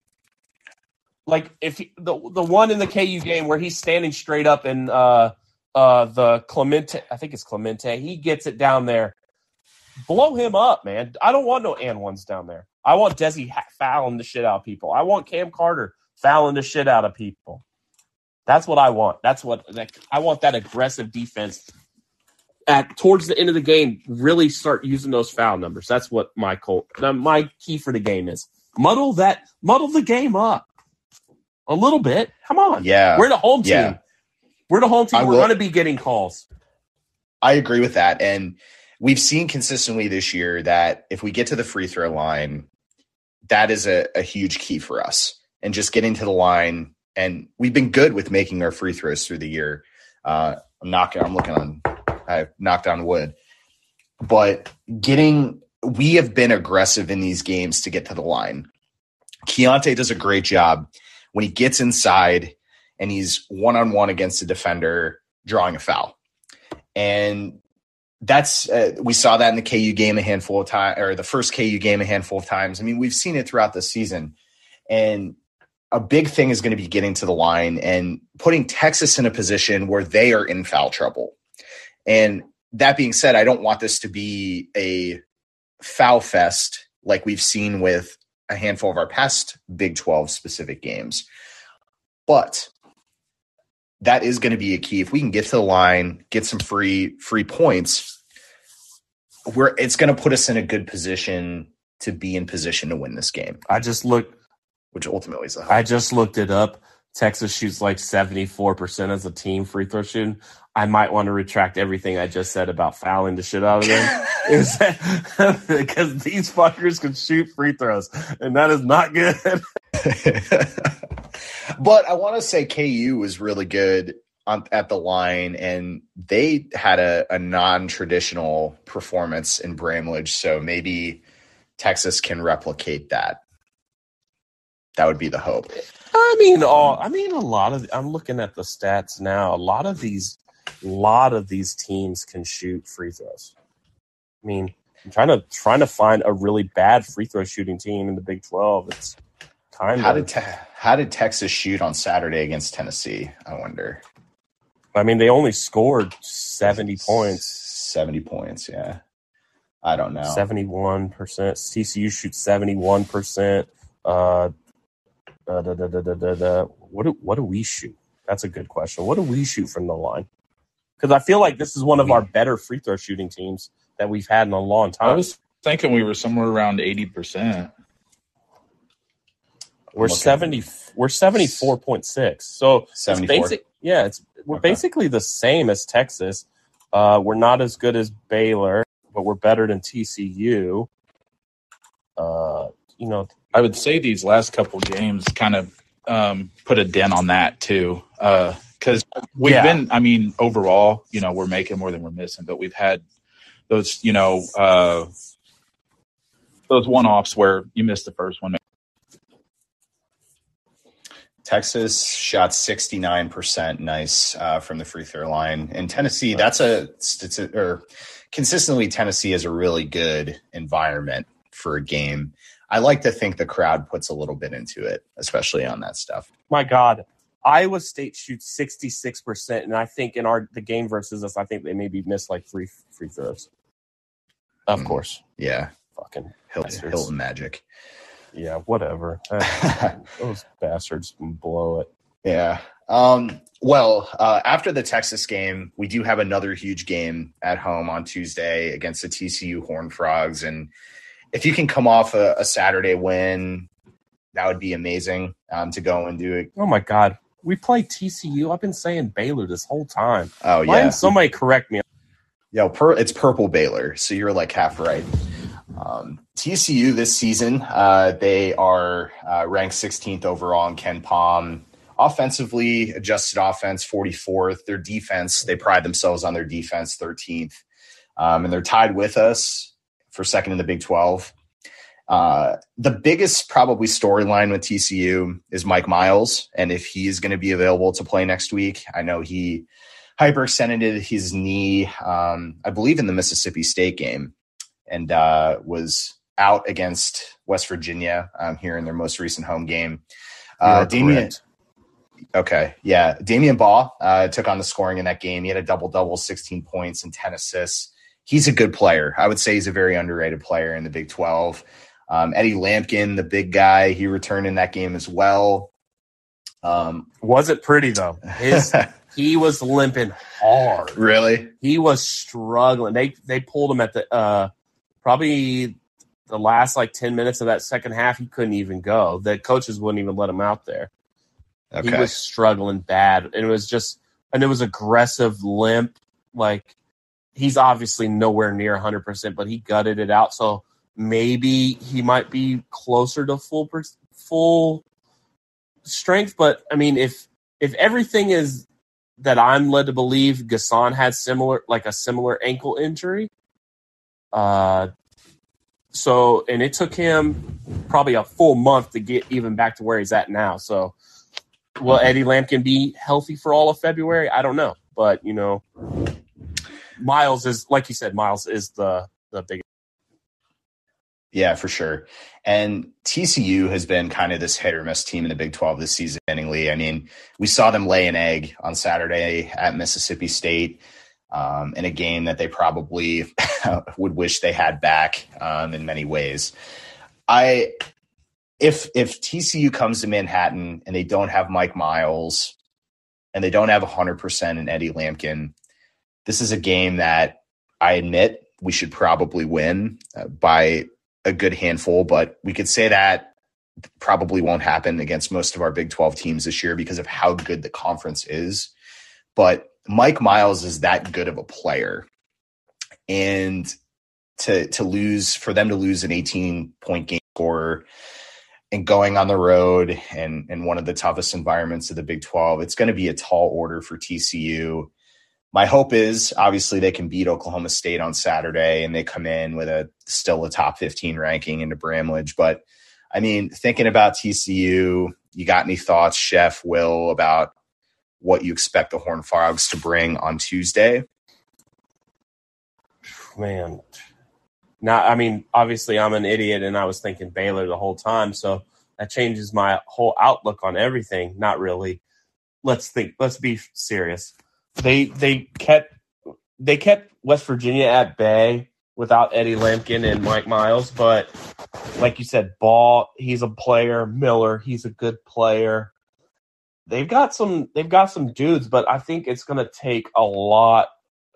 Like if he, the the one in the KU game where he's standing straight up and uh uh the Clemente, I think it's Clemente, he gets it down there. Blow him up, man. I don't want no and ones down there. I want Desi fouling the shit out of people. I want Cam Carter fouling the shit out of people. That's what I want. That's what like, I want. That aggressive defense at towards the end of the game. Really start using those foul numbers. That's what my cult, my key for the game is muddle that muddle the game up a little bit. Come on. Yeah. We're the home team. Yeah. We're the home team. I We're going to be getting calls. I agree with that. And we've seen consistently this year that if we get to the free throw line, that is a, a huge key for us. And just getting to the line. And we've been good with making our free throws through the year. Uh, I'm knocking, I'm looking on, I knocked on wood. But getting we have been aggressive in these games to get to the line. Keyontae does a great job when he gets inside and he's one on one against a defender drawing a foul. And that's uh, we saw that in the KU game a handful of times, or the first KU game a handful of times. I mean, we've seen it throughout the season, and a big thing is going to be getting to the line and putting Texas in a position where they are in foul trouble. And that being said, I don't want this to be a foul fest like we've seen with a handful of our past Big 12 specific games. But that is going to be a key. If we can get to the line, get some free free points, where it's going to put us in a good position to be in position to win this game. I just looked which ultimately is a I just looked it up. Texas shoots like 74% as a team free throw shooting. I might want to retract everything I just said about fouling the shit out of them. because these fuckers can shoot free throws, and that is not good. but I want to say KU was really good on, at the line, and they had a, a non traditional performance in Bramlage. So maybe Texas can replicate that. That would be the hope. I mean, all I mean, a lot of. I'm looking at the stats now. A lot of these, a lot of these teams can shoot free throws. I mean, I'm trying to trying to find a really bad free throw shooting team in the Big Twelve. It's kind how of. Did te- how did Texas shoot on Saturday against Tennessee? I wonder. I mean, they only scored seventy points. Seventy points, yeah. I don't know. Seventy-one percent. TCU shoots seventy-one percent. Uh, uh, da, da, da, da, da, da. What do what do we shoot? That's a good question. What do we shoot from the line? Because I feel like this is one of our better free throw shooting teams that we've had in a long time. I was thinking we were somewhere around eighty percent. We're seventy. We're seventy four point six. So seventy four. Yeah, it's we're okay. basically the same as Texas. Uh, we're not as good as Baylor, but we're better than TCU. Uh, you know, I would say these last couple games kind of um, put a dent on that too. Because we've yeah. been, I mean, overall, you know, we're making more than we're missing, but we've had those, you know, uh, those one offs where you missed the first one. Texas shot 69% nice uh, from the free throw line. In Tennessee, that's a, it's a, or consistently, Tennessee is a really good environment for a game. I like to think the crowd puts a little bit into it, especially on that stuff. My God, Iowa State shoots sixty six percent, and I think in our the game versus us, I think they maybe missed like three free throws. Of mm, course, yeah, fucking Hilton, Hilton Magic. Yeah, whatever. Those bastards blow it. Yeah. Um, well, uh, after the Texas game, we do have another huge game at home on Tuesday against the TCU Horned Frogs, and if you can come off a, a Saturday win, that would be amazing um, to go and do it. Oh my God, we play TCU. I've been saying Baylor this whole time. Oh yeah, somebody correct me. Yo, per, it's purple Baylor, so you're like half right. Um, TCU this season, uh, they are uh, ranked 16th overall in KenPom. Offensively, adjusted offense 44th. Their defense, they pride themselves on their defense 13th, um, and they're tied with us for second in the Big 12. Uh, the biggest probably storyline with TCU is Mike Miles, and if he's going to be available to play next week. I know he hyperextended his knee, um, I believe, in the Mississippi State game, and uh, was out against West Virginia um, here in their most recent home game. Uh, Damion, okay, yeah, Damion Baugh uh, took on the scoring in that game. He had a double double, sixteen points and ten assists he's a good player. I would say he's a very underrated player in the Big 12. Um, Eddie Lampkin, the big guy, he returned in that game as well. Um, wasn't pretty though. His, he was limping hard. Really? He was struggling. They they pulled him at the uh, probably the last like ten minutes of that second half. He couldn't even go. The coaches wouldn't even let him out there. Okay. He was struggling bad, and it was just and it was aggressive limp. Like he's obviously nowhere near 100%, but he gutted it out. So maybe he might be closer to full full strength. But I mean, if if everything is that I'm led to believe, N'Guessan had similar like a similar ankle injury. Uh, so and it took him probably a full month to get even back to where he's at now. So will Eddie Lampkin be healthy for all of February? I don't know, but you know Miles is like you said, Miles is the the big. Yeah, for sure. And TCU has been kind of this hit or miss team in the Big 12 this season, inningly. I mean, we saw them lay an egg on Saturday at Mississippi State um, in a game that they probably would wish they had back um, in many ways. I if if TCU comes to Manhattan and they don't have Mike Miles and they don't have 100% in Eddie Lampkin, this is a game that I admit we should probably win uh, by a good handful, but we could say that probably won't happen against most of our Big 12 teams this year because of how good the conference is. But Mike Miles is that good of a player. And to to lose for them to lose an 18 point game score and going on the road and in one of the toughest environments of the Big 12, it's going to be a tall order for TCU my hope is obviously they can beat Oklahoma State on Saturday and they come in with a still a top 15 ranking into Bramlage. But I mean, thinking about TCU, you got any thoughts, Chef Will, about what you expect the Horn Frogs to bring on Tuesday? Man, now I mean, obviously I'm an idiot and I was thinking Baylor the whole time, so that changes my whole outlook on everything. Not really. Let's think. Let's be serious they they kept they kept West Virginia at bay without Eddie Lampkin and Mike Miles, but like you said, Baugh, he's a player. Miller, he's a good player. They've got some they've got some dudes, but I think it's gonna take a lot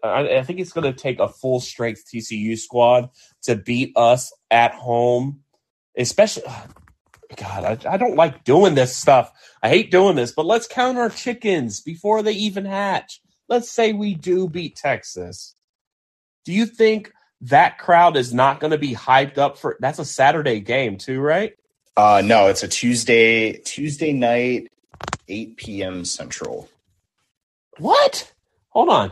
I, I think it's gonna take a full strength TCU squad to beat us at home. Especially God, I, I don't like doing this stuff. I hate doing this, but let's count our chickens before they even hatch let's say we do beat Texas. Do you think that crowd is not going to be hyped up for that's a Saturday game too, right? Uh no, it's a Tuesday Tuesday night, 8 p.m. Central. What? Hold on.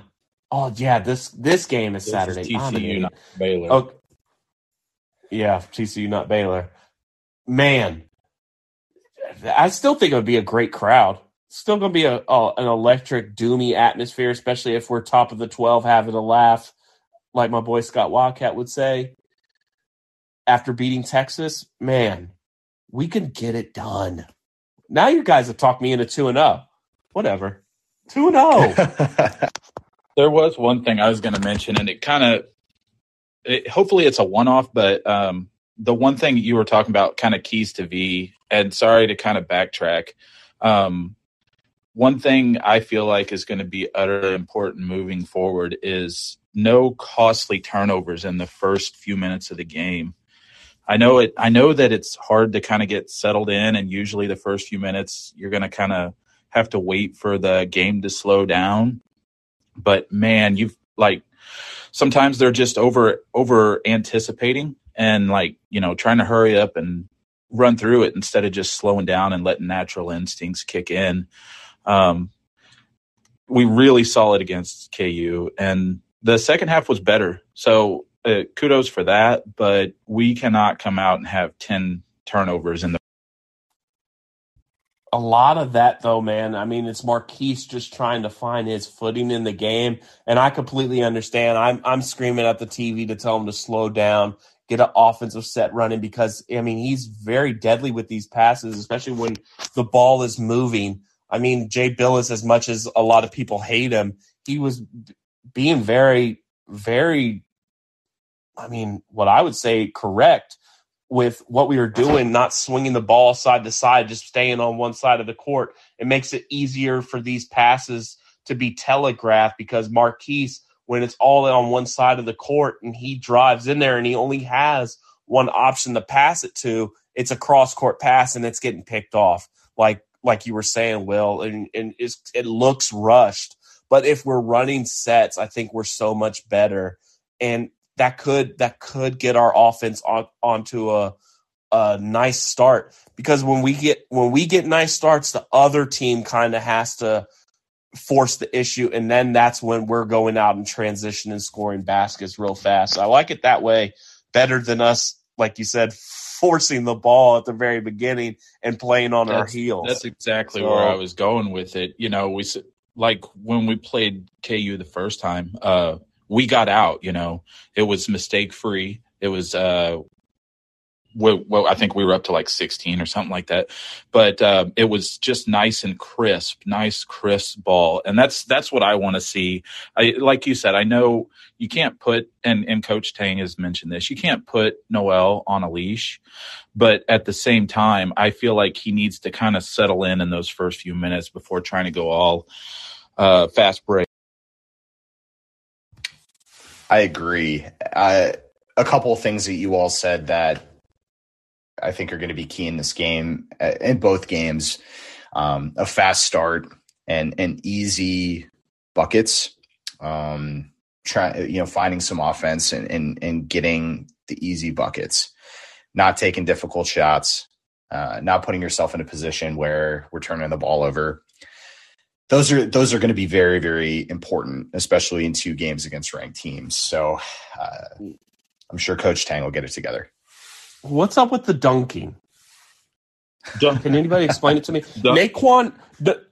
Oh yeah, this this game is This Saturday. is TCU, not Baylor. Oh, yeah, TCU, not Baylor. Man, I still think it would be a great crowd. Still going to be a, a an electric, doomy atmosphere, especially if we're top of the twelve, having a laugh, like my boy Scott Wildcat would say. After beating Texas, man, we can get it done. Now you guys have talked me into two and zero. Whatever, two and zero. There was one thing I was going to mention, and it kind of, it, hopefully, it's a one-off. But um, the one thing you were talking about, kind of keys to V, and sorry to kind of backtrack. Um, one thing I feel like is going to be utterly important moving forward is no costly turnovers in the first few minutes of the game. I know it. I know that it's hard to kind of get settled in, and usually the first few minutes you're going to kind of have to wait for the game to slow down. But man, you've like sometimes they're just over over anticipating and like you know trying to hurry up and run through it instead of just slowing down and letting natural instincts kick in. Um, we really saw it against KU, and the second half was better. So uh, kudos for that. But we cannot come out and have ten turnovers in the. a lot of that though, man. I mean, it's Markquis just trying to find his footing in the game, and I completely understand. I'm I'm screaming at the TV to tell him to slow down, get an offensive set running because I mean he's very deadly with these passes, especially when the ball is moving. I mean, Jay Bilas, as much as a lot of people hate him, he was being very, very, I mean, what I would say correct with what we were doing, not swinging the ball side to side, just staying on one side of the court. It makes it easier for these passes to be telegraphed because Markquis, when it's all on one side of the court and he drives in there and he only has one option to pass it to, it's a cross court pass and it's getting picked off. Like like you were saying, Will, and, and it looks rushed. But if we're running sets, I think we're so much better. And that could that could get our offense on onto a a nice start because when we get when we get nice starts, the other team kind of has to force the issue, and then that's when we're going out and transition and scoring baskets real fast. I like it that way better than us, like you said, forcing the ball at the very beginning and playing on our heels. That's exactly So- where I was going with it. You know, we like when we played KU the first time. Uh, we got out. You know, it was mistake free. It was uh, well, I think we were up to like 16 or something like that. But uh, it was just nice and crisp, nice crisp ball, and that's that's what I want to see. I, like you said, I know you can't put and and Coach Tang has mentioned this. You can't put Nowell on a leash, but at the same time, I feel like he needs to kind of settle in in those first few minutes before trying to go all uh, fast break. I agree. Uh, a couple of things that you all said that I think are going to be key in this game, uh, in both games. Um, a fast start and and easy buckets. Um, try you know finding some offense and and and getting the easy buckets, not taking difficult shots, uh, not putting yourself in a position where we're turning the ball over. Those are those are going to be very very important, especially in two games against ranked teams. So uh, I'm sure Coach Tang will get it together. What's up with the dunking? Dunk. Can anybody explain it to me? Dunk. Nae'Qwan, the,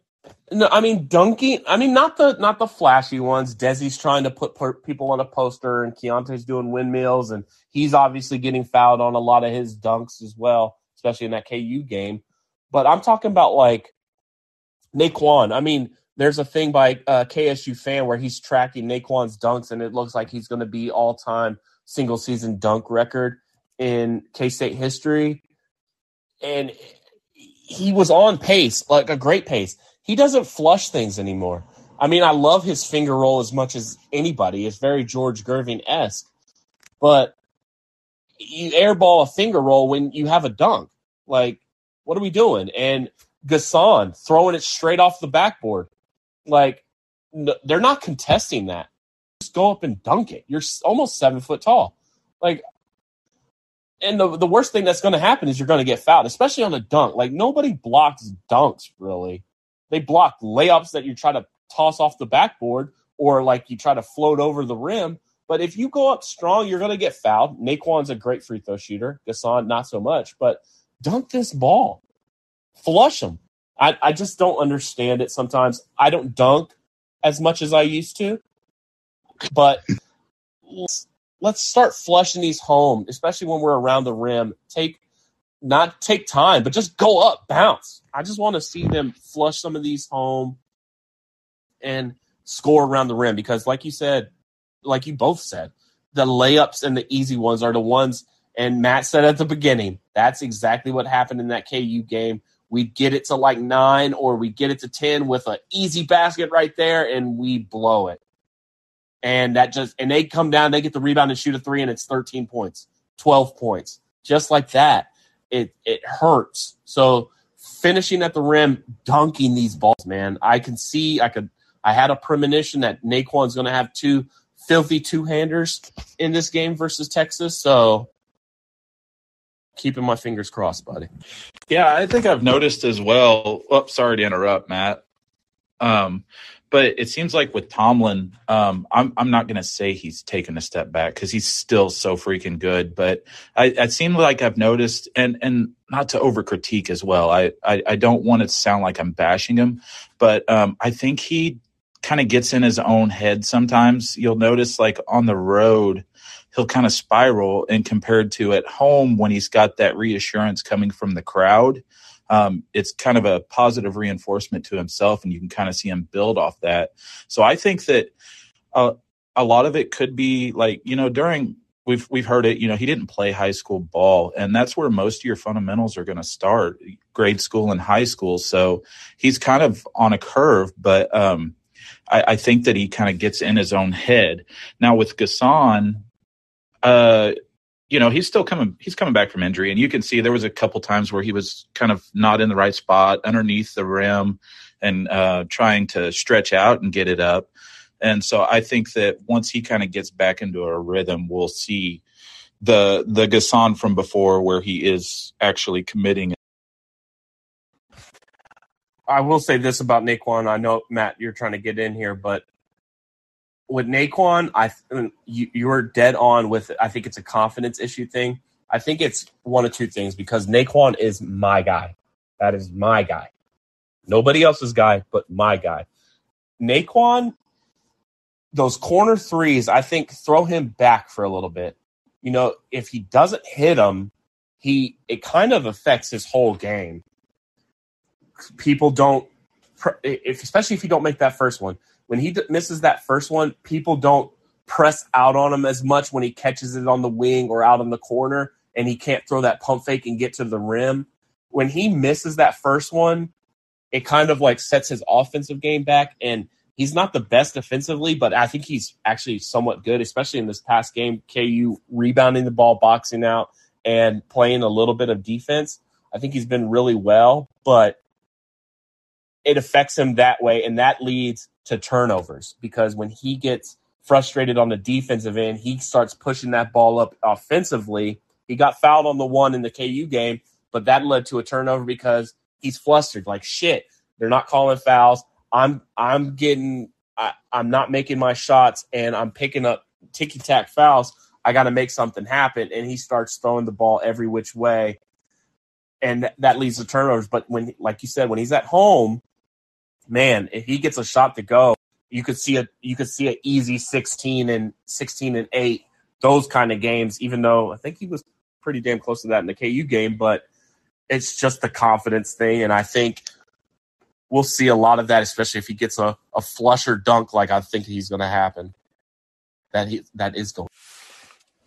no, I mean dunking. I mean not the not the flashy ones. Desi's trying to put per, people on a poster, and Keyontae's doing windmills, and he's obviously getting fouled on a lot of his dunks as well, especially in that KU game. But I'm talking about like Nae'Qwan. I mean, there's a thing by uh, KSU fan where he's tracking Nae'Qwan's dunks, and it looks like he's going to be all time single season dunk record in K State history. And he was on pace, like a great pace. He doesn't flush things anymore. I mean, I love his finger roll as much as anybody. It's very George Gervin esque. But you airball a finger roll when you have a dunk. Like, what are we doing? And N'Guessan throwing it straight off the backboard. Like, they're not contesting that. Just go up and dunk it. You're almost seven foot tall. Like, and the, the worst thing that's going to happen is you're going to get fouled, especially on a dunk. Like, nobody blocks dunks, really. They block layups that you try to toss off the backboard or like you try to float over the rim. But if you go up strong, you're going to get fouled. Nae'Qwan's a great free throw shooter. N'Guessan, not so much. But dunk this ball. Flush them. I, I just don't understand it sometimes. I don't dunk as much as I used to. But let's, start flushing these home, especially when we're around the rim. Take not take time, but just go up, bounce. I just want to see them flush some of these home and score around the rim because, like you said, like you both said, the layups and the easy ones are the ones. And Matt said at the beginning, that's exactly what happened in that KU game. We get it to like nine or we get it to 10 with an easy basket right there and we blow it. And that just, and they come down, they get the rebound and shoot a three and it's 13 points, 12 points, just like that. It, it hurts. So finishing at the rim, dunking these balls, man, I can see, I could, I had a premonition that Nae'Qwan's going to have two filthy two handers in this game versus Texas. So keeping my fingers crossed, buddy. Yeah, I think I've noticed as well. Sorry to interrupt, Matt. Um, but it seems like with Tomlin, um, I'm I'm not going to say he's taken a step back because he's still so freaking good. But I, it seems like I've noticed, and and not to over critique as well. I, I I don't want it to sound like I'm bashing him, but um, I think he kind of gets in his own head sometimes. You'll notice like on the road, he'll kind of spiral and compared to at home when he's got that reassurance coming from the crowd um, it's kind of a positive reinforcement to himself and you can kind of see him build off that. So i think that uh, a lot of it could be like you know during we've we've heard it you know he didn't play high school ball and that's where most of your fundamentals are going to start grade school and high school. So he's kind of on a curve but um, I, I think that he kind of gets in his own head. Now with N'Guessan uh, you know, he's still coming. He's coming back from injury, and you can see there was a couple times where he was kind of not in the right spot underneath the rim, and uh, trying to stretch out and get it up. And so I think that once he kind of gets back into a rhythm, we'll see the the N'Guessan from before, where he is actually committing. I will say this about Nae'Qwan. I know Matt, you're trying to get in here, but with Nae'Qwan, I you, you're dead on with. I think it's a confidence issue thing. I think it's one of two things because Nae'Qwan is my guy. That is my guy. Nobody else's guy, but my guy. Nae'Qwan, those corner threes, I think throw him back for a little bit. You know, if he doesn't hit them, he it kind of affects his whole game. People don't, if especially if you don't make that first one. When he misses that first one, people don't press out on him as much when he catches it on the wing or out in the corner, and he can't throw that pump fake and get to the rim. When he misses that first one, it kind of like sets his offensive game back and he's not the best defensively, but I think he's actually somewhat good, especially in this past game. KU rebounding the ball, boxing out, and playing a little bit of defense. I think he's been really well, but it affects him that way, and that leads to turnovers because when he gets frustrated on the defensive end, he starts pushing that ball up offensively. He got fouled on the one in the KU game, but that led to a turnover because he's flustered. Like shit, they're not calling fouls. I'm I'm getting I, I'm not making my shots and I'm picking up ticky tack fouls. I got to make something happen, and he starts throwing the ball every which way, and th- that leads to turnovers. But when, like you said, when he's at home, man, if he gets a shot to go, you could see a you could see an easy sixteen and sixteen and eight those kind of games. Even though I think he was pretty damn close to that in the KU game, but it's just the confidence thing, and I think we'll see a lot of that, especially if he gets a, a flusher dunk like I think he's going to happen. That he that is going.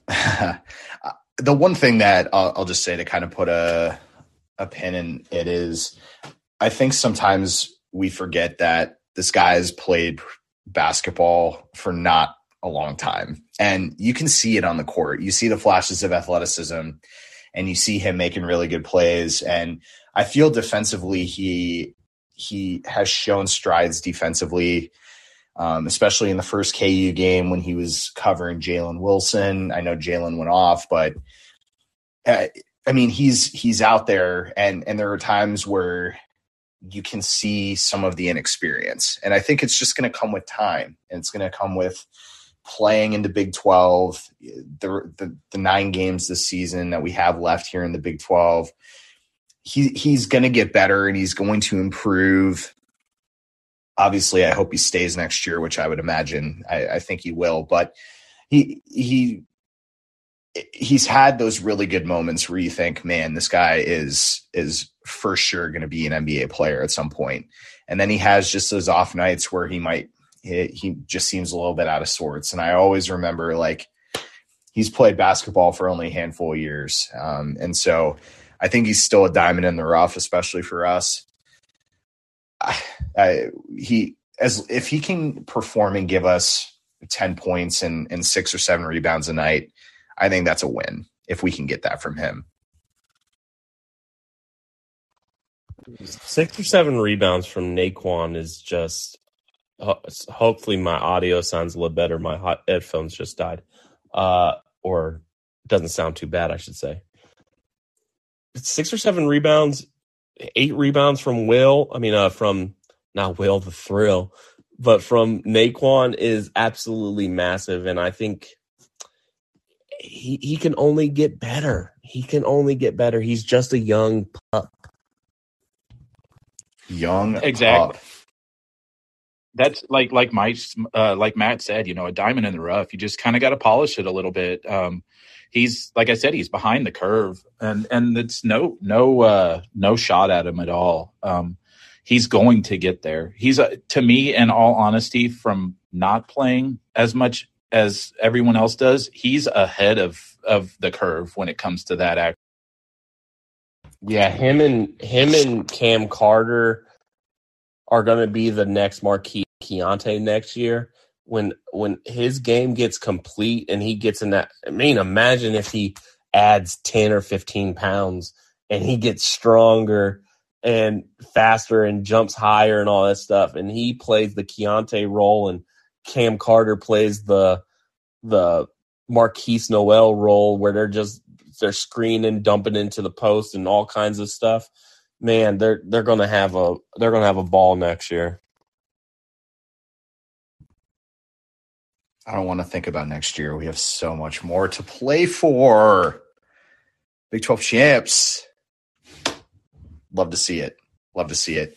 Uh, the one thing that I'll, I'll, just say to kind of put a a pin in it is, I think sometimes we forget that this guy has played basketball for not a long time, and you can see it on the court. You see the flashes of athleticism, and you see him making really good plays. And I feel defensively, he he has shown strides defensively, um, especially in the first KU game when he was covering Jalen Wilson. I know Jalen went off, but uh, I mean he's he's out there, and and there are times where you can see some of the inexperience, and I think it's just going to come with time, and it's going to come with playing into Big 12, the, the, the nine games this season that we have left here in the Big 12 he he's going to get better and he's going to improve. Obviously, I hope he stays next year, which I would imagine. I, I think he will, but he he he's had those really good moments where you think, man, this guy is is for sure going to be an NBA player at some point. And then he has just those off nights where he might he, he just seems a little bit out of sorts. And I always remember like he's played basketball for only a handful of years, um, and so I think he's still a diamond in the rough, especially for us. I, I, he as if he can perform and give us 10 points and, and six or seven rebounds a night, I think that's a win if we can get that from him. Six or seven rebounds from Nae'Qwan is just. Hopefully, my audio sounds a little better. My hot headphones just died, uh, or doesn't sound too bad, I should say six or seven rebounds, eight rebounds from Will. I mean, uh, from not Will the Thrill, but from Nae'Qwan is absolutely massive, and I think he he can only get better. He can only get better. He's just a young pup. Young exactly. That's like like Mike, uh, like Matt said. You know, a diamond in the rough. You just kind of got to polish it a little bit. Um, he's like I said, he's behind the curve, and and it's no no uh, no shot at him at all. Um, he's going to get there. He's a, to me, in all honesty, from not playing as much as everyone else does, he's ahead of of the curve when it comes to that act. Yeah, him and him and Cam Carter are going to be the next Markquis Keyontae next year. When when his game gets complete and he gets in that I mean imagine if he adds 10 or 15 pounds and he gets stronger and faster and jumps higher and all that stuff. And he plays the Keyontae role and Cam Carter plays the the Markquis Nowell role where they're just they're screening, dumping into the post and all kinds of stuff. Man, they're they're gonna have a they're gonna have a ball next year. I don't want to think about next year. We have so much more to play for. Big 12 champs. Love to see it. Love to see it.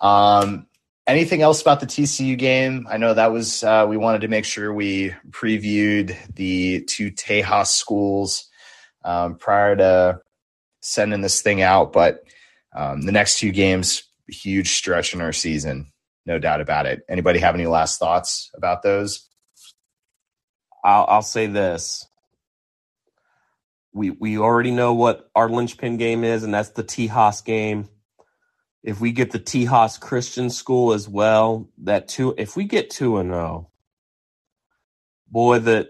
Um, anything else about the TCU game? I know that was uh, we wanted to make sure we previewed the two Tejas schools um, prior to sending this thing out, but um, the next two games, huge stretch in our season, no doubt about it. Anybody have any last thoughts about those? I'll, I'll say this. We we already know what our linchpin game is, and that's the Tejas game. If we get the Tejas Christian School as well, that two. If we get two and zero, boy, that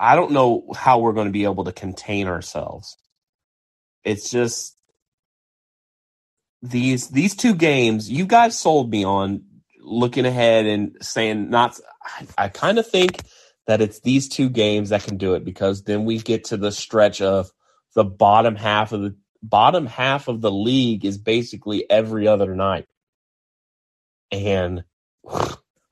I don't know how we're going to be able to contain ourselves. It's just these these two games. You guys sold me on looking ahead and saying not. I, I kind of think that it's these two games that can do it because then we get to the stretch of the bottom half of the bottom half of the league is basically every other night. And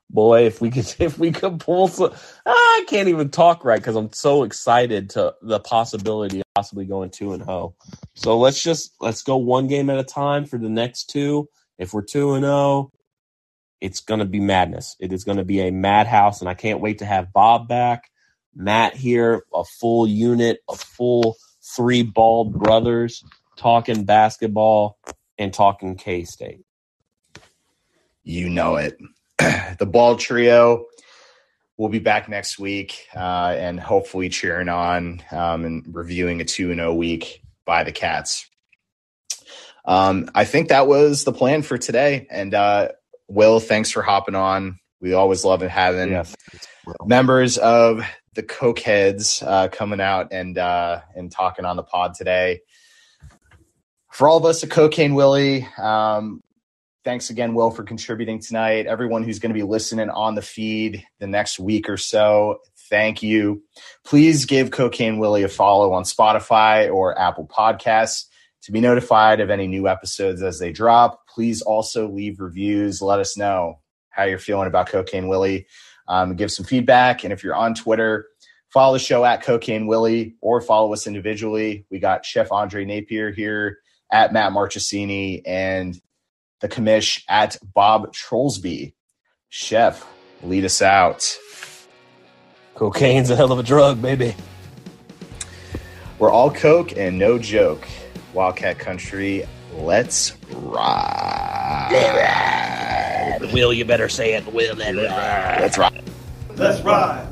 boy, if we could if we could pull some, ah, I can't even talk right because I'm so excited to the possibility of possibly going two and zero. So let's just let's go one game at a time for the next two. If we're two and zero, it's going to be madness. It is to be a madhouse, and I can't wait to have Bob back, Matt here, a full unit, a full three bald brothers talking basketball and talking K State. You know it. the ball trio will be back next week uh, and hopefully cheering on um, and reviewing a 2 0 week by the Cats. Um, I think that was the plan for today. And uh, Will, thanks for hopping on. We always love having members of the Cokeheads uh, coming out and uh, and talking on the pod today. For all of us at Cocaine Willie, um, thanks again, Will, for contributing tonight. Everyone who's going to be listening on the feed the next week or so, thank you. Please give Cocaine Willie a follow on Spotify or Apple Podcasts to be notified of any new episodes as they drop. Please also leave reviews. Let us know how you're feeling about Cocaine Willie. Um, give some feedback. And if you're on Twitter, follow the show at Cocaine Willie or follow us individually. We got Chef Andre Napier here at Matt Marchesini and the commish at Bob Trollsby. Chef, lead us out. Cocaine's a hell of a drug, baby. We're all coke and no joke. Wildcat Country, let's ride. Will, you better say it. Will, let's ride. Let's ride. Let's ride.